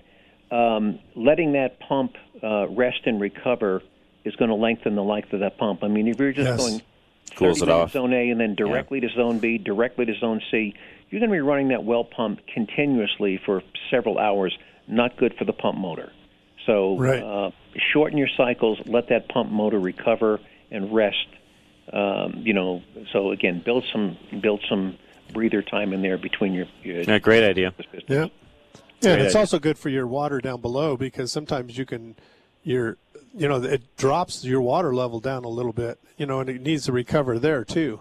um, letting that pump uh, rest and recover is going to lengthen the life of that pump. I mean, if you're just Yes. going Cools 30 it off. zone A and then directly to zone B, directly to zone C, you're going to be running that well pump continuously for several hours. Not good for the pump motor. So Right. uh, shorten your cycles, let that pump motor recover and rest. Um, you know, so again, build some build some breather time in there between your. your Yeah, great idea. Yeah. Yeah, Great and it's idea. also good for your water down below because sometimes you can, your, you know, it drops your water level down a little bit, you know, and it needs to recover there too.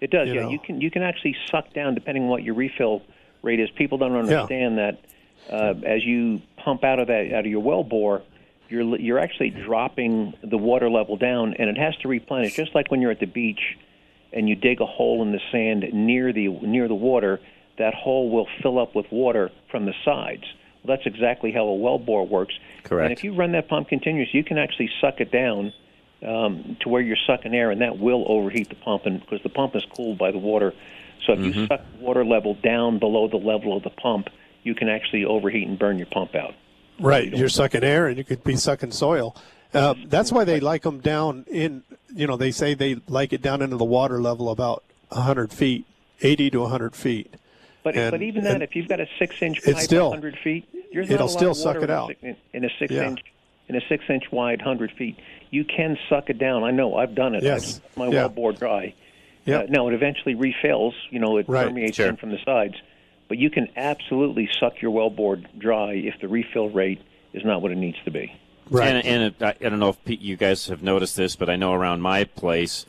It does, you yeah. know. You can you can actually suck down depending on what your refill rate is. People don't understand that uh, as you pump out of that out of your well bore, you're you're actually dropping the water level down, and it has to replenish. Just like when you're at the beach and you dig a hole in the sand near the near the water, that hole will fill up with water from the sides. Well, that's exactly how a well bore works. Correct. And if you run that pump continuous, you can actually suck it down um, to where you're sucking air, and that will overheat the pump, and because the pump is cooled by the water. So if you suck water level down below the level of the pump, you can actually overheat and burn your pump out. Right, you're sucking air, and you could be sucking soil. Uh, that's why they like them down in. You know, they say they like it down into the water level about 100 feet, 80 to 100 feet. But And- but even then, if you've got a six-inch pipe, still- 100 feet, it'll not a lot still suck it out. In, in a six Yeah. inch, in a six-inch wide, 100 feet, you can suck it down. I know, I've done it. Yes. My Yeah. well bore dry. Yep. Uh, now it eventually refills. You know, it Right. permeates Sure. in from the sides, but you can absolutely suck your well bore dry if the refill rate is not what it needs to be. Right. And, and it, I, I don't know if Pete, you guys have noticed this, but I know around my place,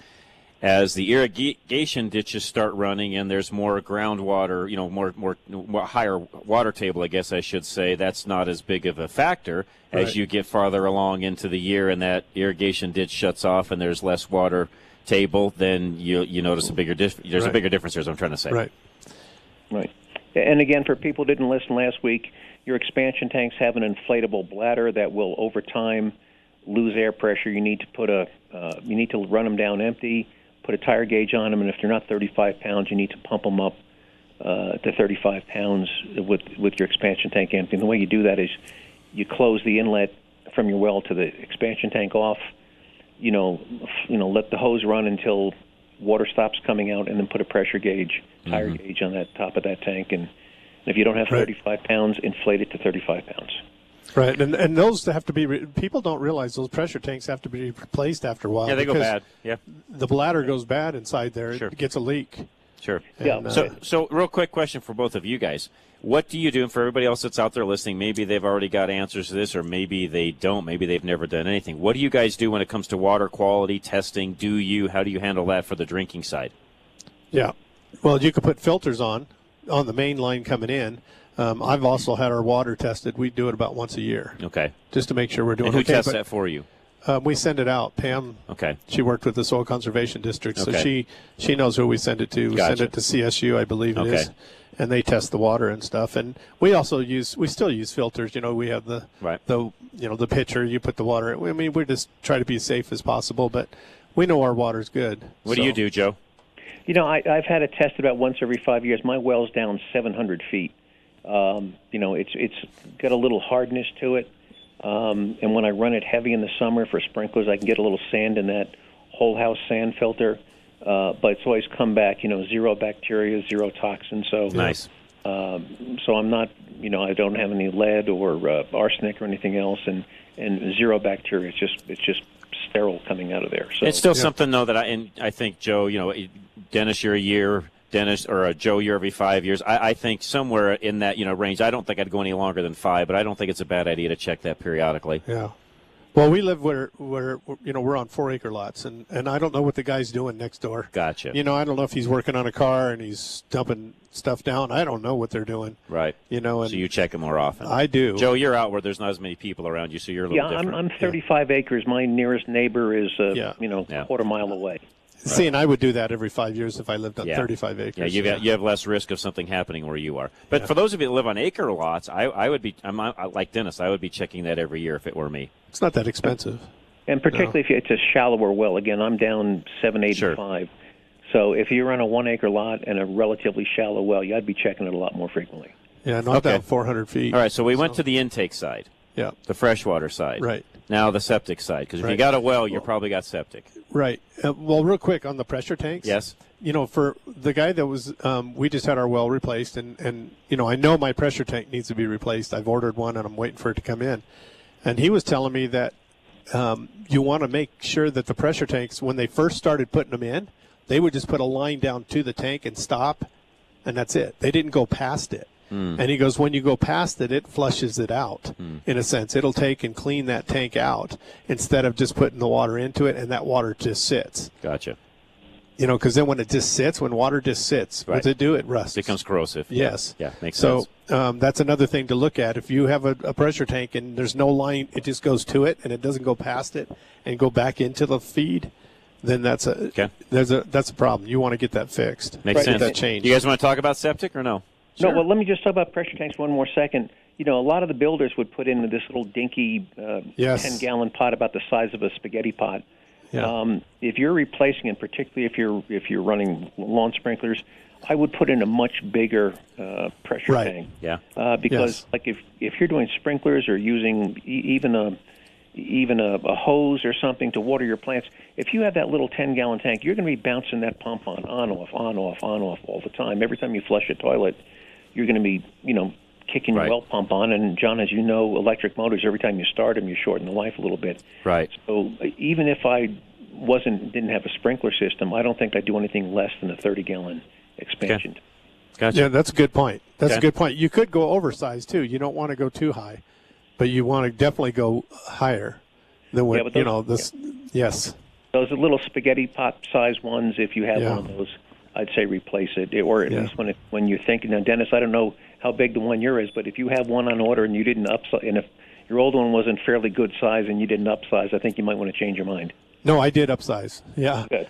as the irrigation ditches start running and there's more groundwater, you know, more, more more higher water table, I guess I should say, that's not as big of a factor as you get farther along into the year and that irrigation ditch shuts off and there's less water table, then you you notice a bigger dif- there's a bigger difference. Here, is what I'm trying to say. Right. Right. And again, for people who didn't listen last week, your expansion tanks have an inflatable bladder that will, over time, lose air pressure. You need to put a, uh, you need to run them down empty, put a tire gauge on them, and if they're not 35 pounds, you need to pump them up uh, to 35 pounds with with your expansion tank empty. And the way you do that is you close the inlet from your well to the expansion tank off. You know, you know, let the hose run until water stops coming out, and then put a pressure gauge, tire gauge on that top of that tank. And if you don't have Right. 35 pounds, inflate it to 35 pounds. Right, and and those have to be. Re- people don't realize those pressure tanks have to be replaced after a while. Yeah, they go bad. Yeah, The bladder goes bad inside there. Sure. It gets a leak. sure. Yeah. And, uh, So, so real quick question for both of you guys. What do you do? And for everybody else that's out there listening, maybe they've already got answers to this, or maybe they don't. Maybe they've never done anything. What do you guys do when it comes to water quality testing? Do you? How do you handle that for the drinking side? Yeah. Well, you could put filters on on the main line coming in. Um, I've also had our water tested. We do it about once a year Okay. just to make sure we're doing And who okay. tests that for you? um, we send it out. Pam, Okay. she worked with the Soil Conservation District, so Okay. she she knows who we send it to. We Gotcha. send it to CSU, I believe it is, Okay. And they test the water and stuff. And we also use we still use filters. You know, we have the Right. the you know the pitcher. You put the water. I mean, we just try to be as safe as possible, but we know our water's good. What do you do, Joe? You know, I, I've had it tested about once every five years. My well's down 700 feet. Um, you know, it's it's got a little hardness to it, um, and when I run it heavy in the summer for sprinklers, I can get a little sand in that whole house sand filter. Uh, but it's always come back. You know, zero bacteria, zero toxins. So Nice. Um, so I'm not, you know, I don't have any lead or uh, arsenic or anything else, and and zero bacteria. It's just it's just sterile coming out of there. So it's still something though that I and I think Joe, you know, Dennis, you're a year, Dennis or uh, Joe, you're every five years. I, I think somewhere in that you know range. I don't think I'd go any longer than five, but I don't think it's a bad idea to check that periodically. Yeah. Well, we live where where you know we're on four acre lots, and and I don't know what the guy's doing next door. Gotcha. You know, I don't know if he's working on a car and he's dumping stuff down. I don't know what they're doing. Right. You know, and so you check it more often. I do. Joe, you're out where there's not as many people around you, so you're a little yeah, I'm. I'm 35 acres. My nearest neighbor is, uh, Yeah. you know, Yeah. a quarter mile away. See, and I would do that every five years if I lived on Yeah. 35 acres. Yeah, you got you have less risk of something happening where you are. But for those of you that live on acre lots, I, I would be I'm I, like Dennis. I would be checking that every year if it were me. It's not that expensive. And particularly if it's a shallower well. Again, I'm down 785. Sure. So if you're on a one acre lot and a relatively shallow well, yeah, I'd be checking it a lot more frequently. Yeah, not Okay. down 400 feet. All right, so we went to the intake side. Yeah. The freshwater side. Right. Now the septic side, because if you got a well, you probably got septic. Right. Uh, well, real quick on the pressure tanks. Yes. You know, for the guy that was, um, we just had our well replaced, and and you know, I know my pressure tank needs to be replaced. I've ordered one, and I'm waiting for it to come in. And he was telling me that um, you want to make sure that the pressure tanks, when they first started putting them in, they would just put a line down to the tank and stop, and that's it. They didn't go past it. Hmm. And he goes, when you go past it, it flushes it out. In a sense, it'll take and clean that tank out instead of just putting the water into it, and that water just sits. Gotcha. You know, because then when it just sits, when water just sits, Right. what's it do? It rusts. becomes corrosive. Yes. Yeah, makes so, sense. um, that's another thing to look at. If you have a, a pressure tank and there's no line, it just goes to it and it doesn't go past it and go back into the feed, then that's a Okay. there's a that's a problem. You want to get that fixed. Makes Get sense. that changed. You guys want to talk about septic or no? No, well, let me just talk about pressure tanks one more second. You know, a lot of the builders would put in this little dinky uh, Yes. 10 gallon pot about the size of a spaghetti pot. Yeah. Um, if you're replacing it, particularly if you're if you're running lawn sprinklers, I would put in a much bigger uh, pressure Right. tank. Yeah. Uh, because Yes. like if if you're doing sprinklers or using e- even a even a, a hose or something to water your plants, if you have that little 10 gallon tank, you're going to be bouncing that pump on, on, off, on, off, on, off all the time. Every time you flush a toilet, you're going to be, you know, kicking Right. your well pump on. And John, as you know, electric motors, every time you start them, you shorten the life a little bit. Right. So even if I wasn't didn't have a sprinkler system, I don't think I'd do anything less than a 30 gallon expansion. Gotcha. Yeah, that's a good point. That's Okay. a good point. You could go oversized too. You don't want to go too high, but you want to definitely go higher than what Yeah, but you know. This yes. Those little spaghetti pot size ones. If you have Yeah. one of those, I'd say replace it, or at Yeah. least when it, when you're thinking. Now, Dennis, I don't know how big the one you're is, but if you have one on order and you didn't upsize, and if your old one wasn't fairly good size and you didn't upsize, I think you might want to change your mind. No, I did upsize. Yeah. Good.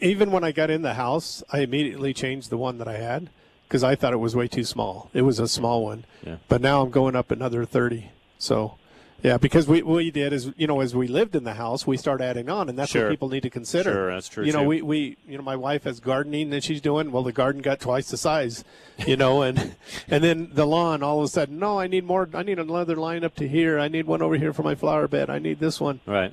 Even when I got in the house, I immediately changed the one that I had because I thought it was way too small. It was a small one. Yeah. But now I'm going up another 30. So, yeah, because we we did is, you know, as we lived in the house, we start adding on, and that's Sure. what people need to consider. Sure, that's true, You know, too. we, we, you know, my wife has gardening that she's doing. Well, the garden got twice the size, you know, and and then the lawn. All of a sudden, no, I need more. I need another line up to here. I need one over here for my flower bed. I need this one. Right.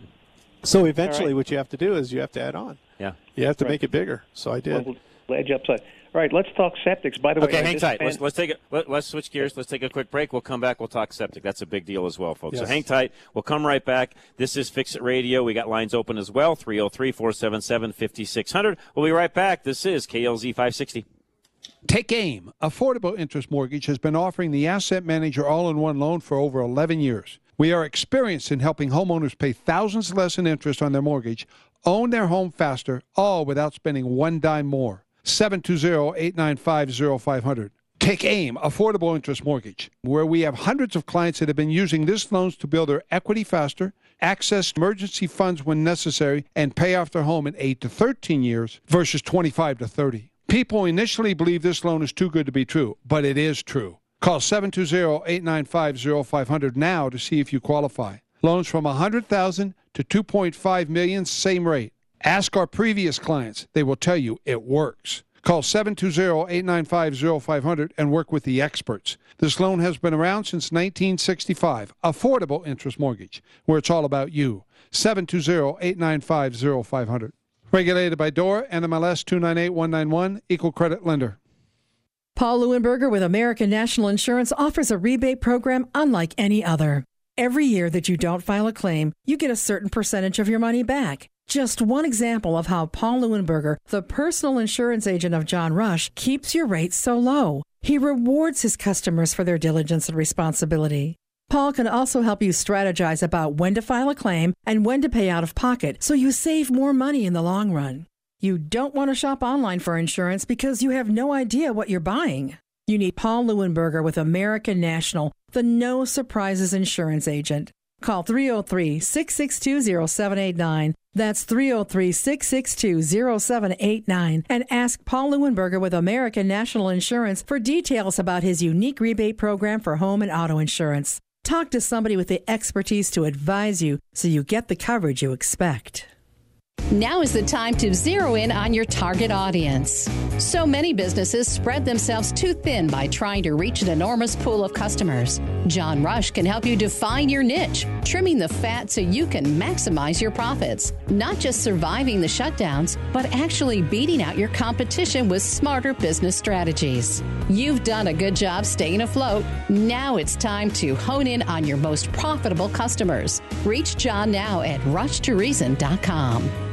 So eventually, what you have to do is you have to add on. Yeah. You have to Right. make it bigger. So I did. Well, ledge upside. All right, let's talk septics. By the way, Okay, I hang tight. spent- Let's, let's take it. Let, let's switch gears. Let's take a quick break. We'll come back. We'll talk septic. That's a big deal as well, folks. So hang tight. We'll come right back. This is Fix It Radio. We got lines open as well 303 477 5600. We'll be right back. This is KLZ 560. Take AIM. Affordable Interest Mortgage has been offering the asset manager all in one loan for over 11 years. We are experienced in helping homeowners pay thousands less in interest on their mortgage, own their home faster, all without spending one dime more. 720 895 0500. Take AIM, Affordable Interest Mortgage, where we have hundreds of clients that have been using this loans to build their equity faster, access emergency funds when necessary, and pay off their home in 8 to 13 years versus 25 to 30. People initially believe this loan is too good to be true, but it is true. Call 720-895-0500 now to see if you qualify. Loans from 100,000 to 2.5 million, same rate. Ask our previous clients. They will tell you it works. Call 720-895-0500 and work with the experts. This loan has been around since 1965. Affordable interest mortgage, where it's all about you. 720-895-0500. Regulated by DORA, NMLS 298191, Equal Credit Lender. Paul Leuenberger with American National Insurance offers a rebate program unlike any other. Every year that you don't file a claim, you get a certain percentage of your money back. Just one example of how Paul Leuenberger, the personal insurance agent of John Rush, keeps your rates so low. He rewards his customers for their diligence and responsibility. Paul can also help you strategize about when to file a claim and when to pay out of pocket so you save more money in the long run. You don't want to shop online for insurance because you have no idea what you're buying. You need Paul Leuenberger with American National, the no surprises insurance agent. Call 303 662 0789. That's 303 662 0789. And ask Paul Leuenberger with American National Insurance for details about his unique rebate program for home and auto insurance. Talk to somebody with the expertise to advise you so you get the coverage you expect. Now is the time to zero in on your target audience. So many businesses spread themselves too thin by trying to reach an enormous pool of customers. John Rush can help you define your niche, trimming the fat so you can maximize your profits. Not just surviving the shutdowns, but actually beating out your competition with smarter business strategies. You've done a good job staying afloat. Now it's time to hone in on your most profitable customers. Reach John now at rushtoreason.com.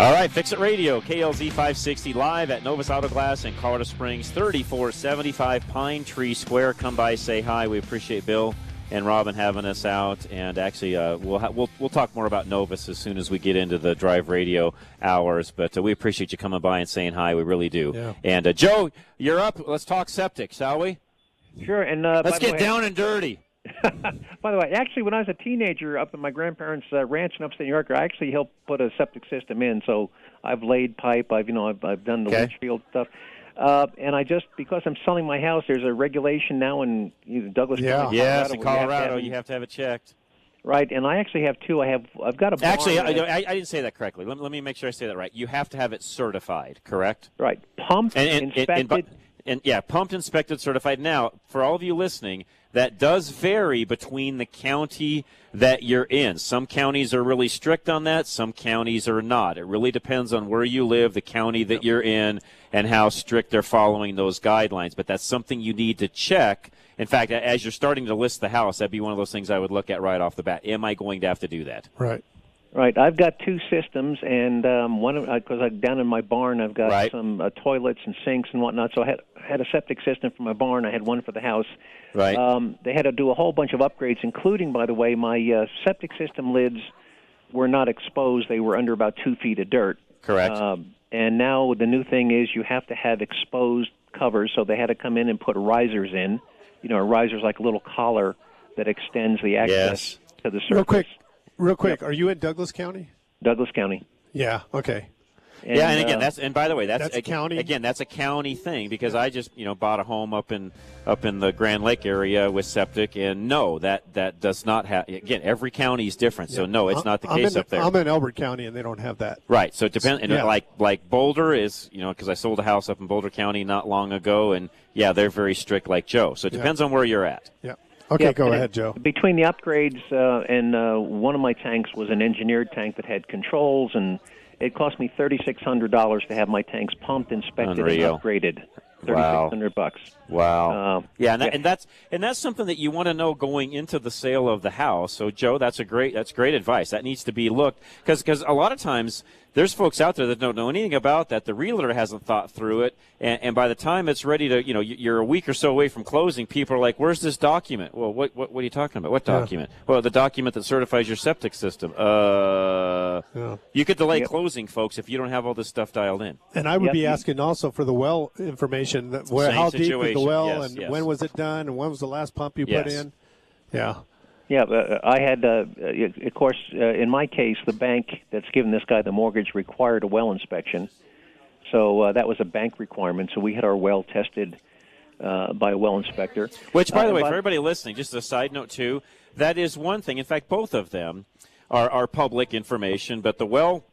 All right, Fix It Radio, KLZ 560 live at Novus Auto Glass in Colorado Springs, 3475 Pine Tree Square. Come by, say hi. We appreciate Bill and Robin having us out, and actually, uh, we'll ha- we'll we'll talk more about Novus as soon as we get into the Drive Radio hours. But uh, we appreciate you coming by and saying hi. We really do. Yeah. And uh, Joe, you're up. Let's talk septic, shall we? Sure. And uh, Let's get way- down and dirty. By the way, actually, when I was a teenager up at my grandparents' uh, ranch in upstate New York, I actually helped put a septic system in. So I've laid pipe. I've you know I've, I've done the Okay. leach field stuff. Uh, and I just because I'm selling my house, there's a regulation now in either Douglas County, Yes, Colorado, in where you have Colorado, have- you have to have it checked. right. And I actually have two. I have I've got a barn Actually, I, that I, I didn't say that correctly. Let, me- let me make sure I say that right. You have to have it certified, correct? Right. Pumped, and, and, and- inspected. and, and yeah, pumped, inspected, certified. Now, for all of you listening, that does vary between the county that you're in. Some counties are really strict on that. Some counties are not. It really depends on where you live, the county that you're in, and how strict they're following those guidelines. But that's something you need to check. In fact, as you're starting to list the house, that'd be one of those things I would look at right off the bat. Am I going to have to do that? Right. Right, I've got two systems, and um, one because I down in my barn, I've got Right. some uh, toilets and sinks and whatnot. So I had had a septic system for my barn. I had one for the house. Right. Um, they had to do a whole bunch of upgrades, including, by the way, my uh, septic system lids were not exposed; they were under about two feet of dirt. Correct. Um, and now the new thing is you have to have exposed covers, so they had to come in and put risers in. You know, a riser's like a little collar that extends the access to the surface. Real quick, real quick. Are you in Douglas County? Douglas County. Yeah. Okay. yeah, and again, uh, that's and by the way, that's, That's again, county? Again, that's a county thing because I just you know bought a home up in up in the Grand Lake area with septic, and no, that that does not have. Again, every county is different, so no, it's not the I'm case in, up there. I'm in Elbert County, and they don't have that. Right. So it depends. And Yeah. like like Boulder is, you know, because I sold a house up in Boulder County not long ago, and yeah, they're very strict like Joe. So it Yeah. depends on where you're at. Yeah. Okay, Yeah, go and ahead, Joe. Between the upgrades uh, and uh, one of my tanks was an engineered tank that had controls, and it cost me thirty six hundred dollars to have my tanks pumped, inspected, Unreal. and upgraded. Thirty Wow. six hundred bucks. Wow. Um, yeah, and, that, yeah. and that's and that's something that you want to know going into the sale of the house. So, Joe, that's a great that's great advice. That needs to be looked because because a lot of times there's folks out there that don't know anything about that. The realtor hasn't thought through it, and, and by the time it's ready to, you know, you- you're a week or so away from closing. People are like, "Where's this document?" Well, what what, what are you talking about? What Yeah. document? Well, the document that certifies your septic system. Uh, Yeah. you could delay Yep. closing, folks, if you don't have all this stuff dialed in. And I would Yep. be asking also for the well information. That, where, Same how deep is the well, yes, and yes. when was it done, and when was the last pump you put in? Yeah. Yeah, uh, I had, uh, uh, of course, uh, in my case, the bank that's given this guy the mortgage required a well inspection. So uh, that was a bank requirement. So we had our well tested uh, by a well inspector. Which, by Uh, the way, but- for everybody listening, just a side note too, that is one thing. In fact, both of them are, are public information. But the well,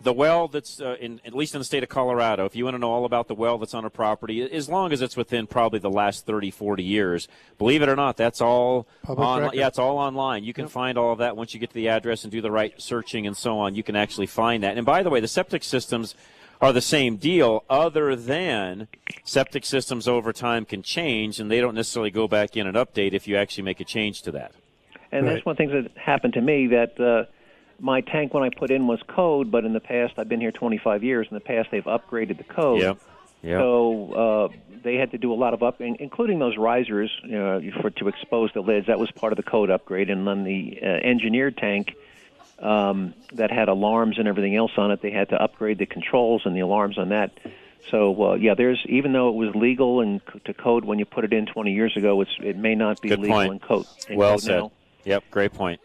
the well that's uh, in at least in the state of Colorado, if you want to know all about the well that's on a property, as long as it's within probably the last 30, 40 years, believe it or not, that's all Public on, record. yeah, it's all online. You can find all of that once you get to the address and do the right searching and so on. You can actually find that. And by the way, the septic systems are the same deal, other than septic systems over time can change, and they don't necessarily go back in and update if you actually make a change to that. And Right. that's one of the things that happened to me that uh, my tank when I put in was code, but in the past I've been here 25 years. In the past they've upgraded the code. Yep. Yep. So uh, they had to do a lot of up, including those risers you know, for to expose the lids. That was part of the code upgrade. And then the uh, engineered tank um, that had alarms and everything else on it, they had to upgrade the controls and the alarms on that. So uh, yeah, there's even though it was legal and c- to code when you put it in 20 years ago, it's it may not be Good legal point. in code. in well code said. now. Yep, great point.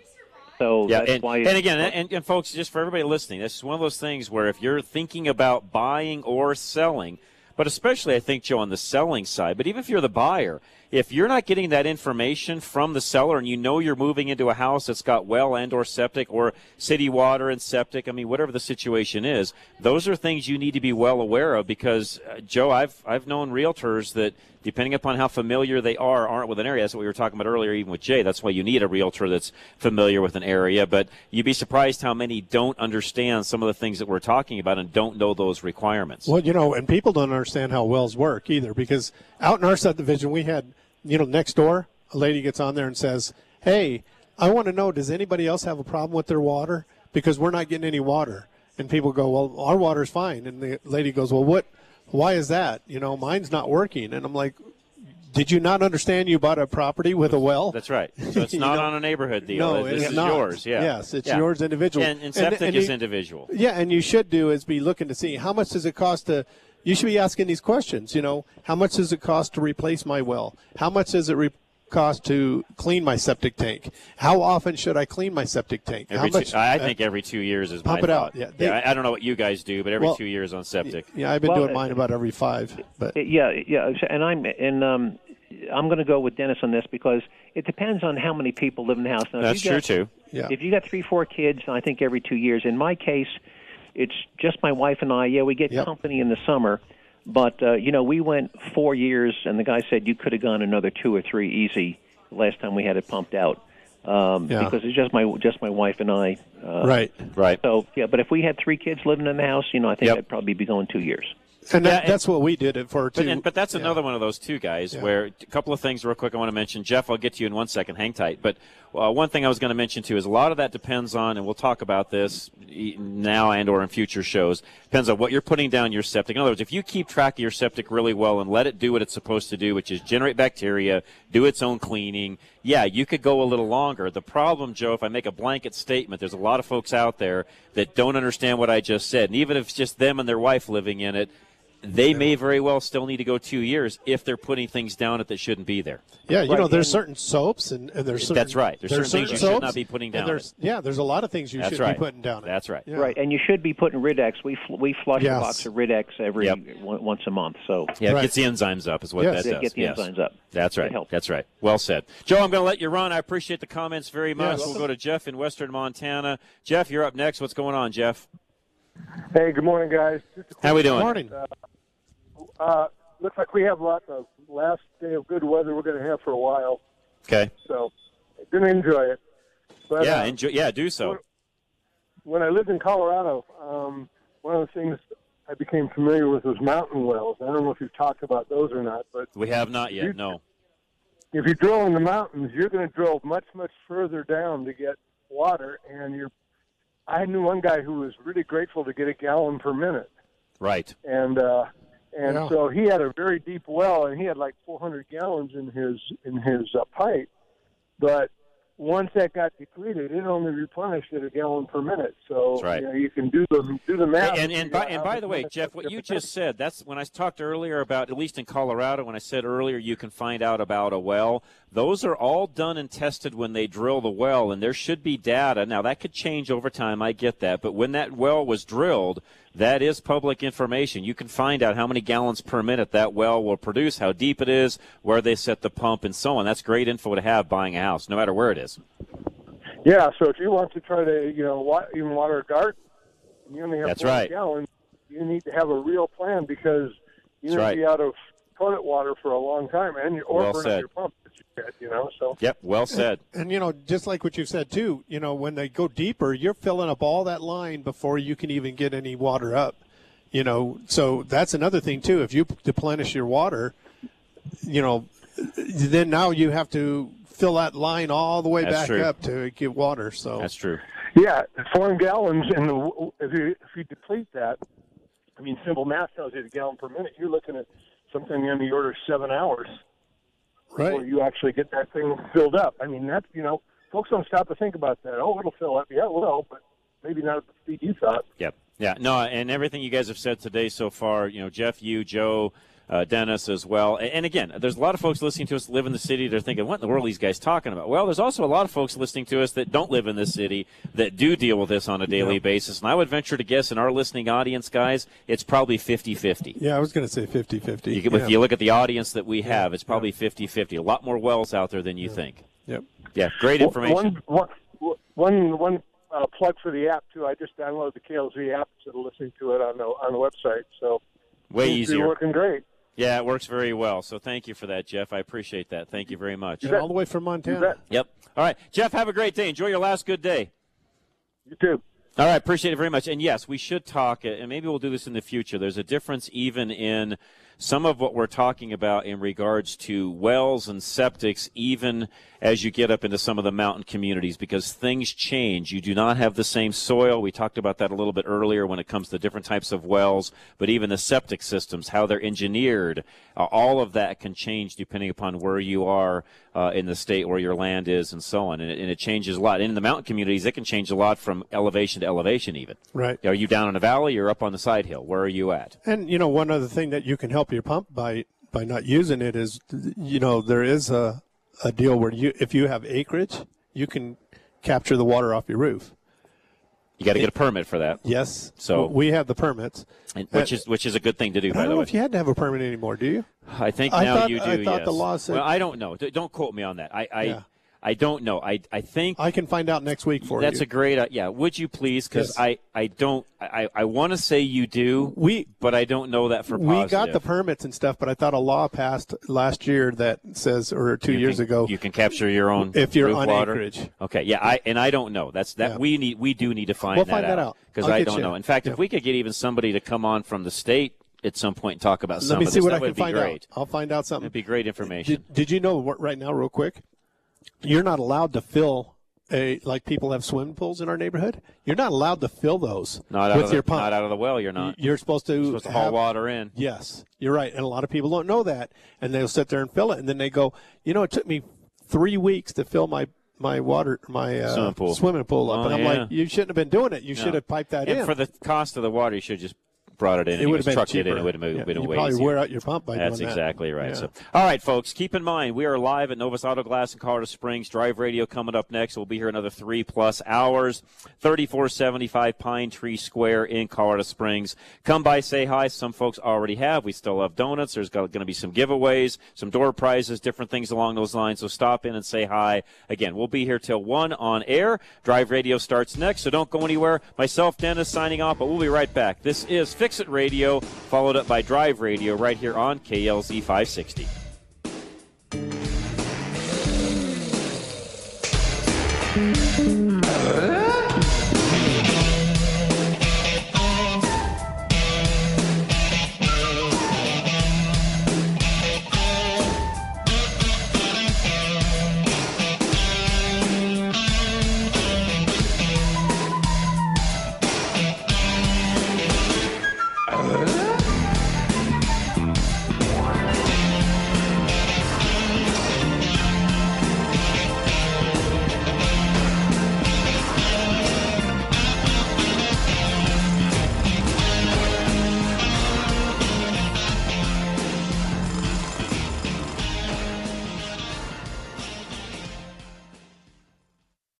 So Yeah, that's and, why. and again, and, and folks, just for everybody listening, this is one of those things where if you're thinking about buying or selling, but especially I think Joe on the selling side, but even if you're the buyer, if you're not getting that information from the seller and you know you're moving into a house that's got well and or septic or city water and septic, I mean whatever the situation is, those are things you need to be well aware of because uh, Joe, I've I've known realtors that depending upon how familiar they are aren't with an area. That's what we were talking about earlier even with Jay. That's why you need a realtor that's familiar with an area, but you'd be surprised how many don't understand some of the things that we're talking about and don't know those requirements. Well, you know, and people don't understand how wells work either because out in our subdivision we had you know, next door, a lady gets on there and says, "Hey, I want to know, does anybody else have a problem with their water? Because we're not getting any water." And people go, "Well, our water's fine." And the lady goes, "Well, what? Why is that? You know, mine's not working." And I'm like, did you not understand you bought a property with a well? That's right. So it's not on a neighborhood deal. No, this it's is not. yours. Yeah. Yes, it's yeah. yours individual. And, and septic and, and is you, individual. Yeah, and you should do is be looking to see how much does it cost to. You should be asking these questions. You know, how much does it cost to replace my well? How much does it re- cost to clean my septic tank? How often should I clean my septic tank? Every How much? Two, I think every two years is pump my it thought. out. Yeah, they, yeah I, I, don't know what you guys do, but every well, two years on septic. Yeah, I've been well, doing mine about every five. But yeah, yeah, and I'm and um, I'm going to go with Dennis on this because it depends on how many people live in the house. Now, That's got, true too. Yeah. If you got three, four kids, I think every two years. In my case, it's just my wife and I. Yeah, we get Yep. company in the summer. But uh, you know, we went four years, and the guy said you could have gone another two or three easy. Last time we had it pumped out, um, Yeah. because it's just my just my wife and I. Uh, right. Right. So yeah, but if we had three kids living in the house, you know, I think Yep. I'd probably be going two years. And that, Yeah, that's what we did it for too. But, and, but that's Yeah. another one of those two guys Yeah. where a couple of things real quick I want to mention. Jeff, I'll get to you in one second. Hang tight. But uh, one thing I was going to mention too is a lot of that depends on, and we'll talk about this now and or in future shows. Depends on what you're putting down your septic. In other words, if you keep track of your septic really well and let it do what it's supposed to do, which is generate bacteria, do its own cleaning, yeah, you could go a little longer. The problem, Joe, if I make a blanket statement, there's a lot of folks out there that don't understand what I just said, and even if it's just them and their wife living in it they may very well still need to go two years if they're putting things down that shouldn't be there. Yeah, you Right, know, there's and- certain soaps and, and there's certain, That's right. There's certain things you should not be putting and down There's, yeah, there's a lot of things you That's should right. be putting down. it. That's right. Yeah. Right, and you should be putting Rid-X. We fl- we flush Yes. a box of Rid-X every Yep. one, once a month. So Yeah, Right. it gets the enzymes up, is what Yes. that Yeah, does. get the yes. enzymes up. That's right. helps. That's right. Well said. Joe, I'm going to let you run. I appreciate the comments very much. Yeah, we'll go to Jeff in Western Montana. Jeff, you're up next. What's going on, Jeff? Hey, good morning, guys. Just a quick How we doing? Good Morning. Uh, looks like we have lots of last day of good weather we're going to have for a while, Okay. so didn't enjoy it. But yeah, uh, enjoy, yeah, do so. when I lived in Colorado, um, one of the things I became familiar with was mountain wells. I don't know if you've talked about those or not, but We have not You- yet. No. if you drill in the mountains, you're going to drill much, much further down to get water, and you're. I knew one guy who was really grateful to get a gallon per minute. Right. and uh, and Yeah. so he had a very deep well, and he had like 400 gallons in his in his uh, pipe. But once that got depleted, it only replenished at a gallon per minute. So That's right. you, know, you can do the do the math. And and figure by and by the way, Jeff, what you just said, that's when I talked earlier about at least in Colorado when I said earlier you can find out about a well. Those are all done and tested when they drill the well and there should be data. Now that could change over time, I get that, but when that well was drilled, that is public information. You can find out how many gallons per minute that well will produce, how deep it is, where they set the pump and so on. That's great info to have buying a house no matter where it is. Yeah, so if you want to try to you know even water a garden, and you only have That's 40 right. gallons, you need to have a real plan because you're going right. to be out of toilet water for a long time, and or Well burn said. your pump. That you get, You know, so Yep, well said. And you know, just like what you said too, you know, when they go deeper, you're filling up all that line before you can even get any water up. You know, so that's another thing too. If you deplenish your water, you know, then now you have to fill that line all the way That's back true. up to get water. So That's true. Yeah, four gallons, and if you if you deplete that, I mean, simple math tells you a gallon per minute. You're looking at something in the order of seven hours right. before you actually get that thing filled up. I mean, that's you know, folks don't stop to think about that. Oh, it'll fill up. Yeah, it will, but maybe not at the speed you thought. Yep. Yeah. No, and everything you guys have said today so far, you know, Jeff, you, Joe, uh, Dennis as well. And, and again, there's a lot of folks listening to us live in the city. They're thinking, what in the world are these guys talking about? Well, there's also a lot of folks listening to us that don't live in this city that do deal with this on a daily Yeah. basis. And I would venture to guess in our listening audience, guys, it's probably 50 50. Yeah, I was going to say 50 50. You, If you look at the audience that we have, it's probably 50 50. A lot more wells out there than you think. Yep. Yeah, great information. One, one, one, one uh, plug for the app too. I just downloaded the KLZ app instead of listening to it on the on the website. So Way seems to be easier. working great. Yeah, it works very well. So thank you for that, Jeff. I appreciate that. Thank you very much. And all the way from Montana. Yep. All right, Jeff. Have a great day. Enjoy your last good day. You too. All right, appreciate it very much. And yes, we should talk, uh, and maybe we'll do this in the future. There's a difference even in some of what we're talking about in regards to wells and septics, even as you get up into some of the mountain communities, because things change. You do not have the same soil. We talked about that a little bit earlier when it comes to different types of wells, but even the septic systems, how they're engineered, uh, all of that can change depending upon where you are uh, in the state, where your land is, and so on. And it, and it changes a lot. in the mountain communities, it can change a lot from elevation to elevation, even. Right. Are you down in a valley or up on the side hill? Where are you at? And you know, one other thing that you can help your pump by by not using it is, you know, there is a a deal where you if you have acreage, you can capture the water off your roof. You got to get a permit for that. Yes. So we have the permits, and, which uh, is which is a good thing to do, I by don't the know way. if you had to have a permit anymore. Do you? I think I now thought- you do. I thought the law said- Well, I don't know. Don't quote me on that. I I, Yeah. I don't know. I I think I can find out next week for that's you. That's a great. Uh, yeah, would you please? Because Yes. I I don't. I I want to say you do. We but I don't know that for we got the permits and stuff, but I thought a law passed last year that says, or two You years can- ago, You can capture your own if you're on water. acreage. Okay, yeah, I and I don't know. That's that Yeah. we need. We do need to find We'll that find that out out. because I don't you. know. In fact, if we could get even somebody to come on from the state at some point and talk about some Let me of see what that I can find great. out. I'll find out something. It'd be great information. Did, did you know what, right now, real quick? You're not allowed to fill a like people have swimming pools in our neighborhood. You're not allowed to fill those Not out with of the, your pump. not out of the well. You're not. You're supposed to, You're supposed to haul have- water in. Yes, you're right, and a lot of people don't know that, and they'll sit there and fill it, and then they go, you know, it took me three weeks to fill my my water my uh, Swimming pool. swimming pool up, Oh, and I'm yeah. like, you shouldn't have been doing it. You No. should have piped that and in. for the cost of the water, you should just brought it in. It would have been trucked it in. cheaper. It would have been, Yeah, been you way probably easier. wear out your pump by That's doing that. exactly right. Yeah. So, all right, folks, keep in mind we are live at Novus Auto Glass in Colorado Springs. Drive Radio coming up next. We'll be here another three plus hours. Thirty-four seventy-five Pine Tree Square in Colorado Springs. Come by, say hi. Some folks already have. We still have donuts. There's going to be some giveaways, some door prizes, different things along those lines. So stop in and say hi. Again, we'll be here till one on air. Drive Radio starts next, so don't go anywhere. Myself, Dennis, signing off, but we'll be right back. This is Fix It Radio, followed up by Drive Radio right here on KLZ 560. Uh?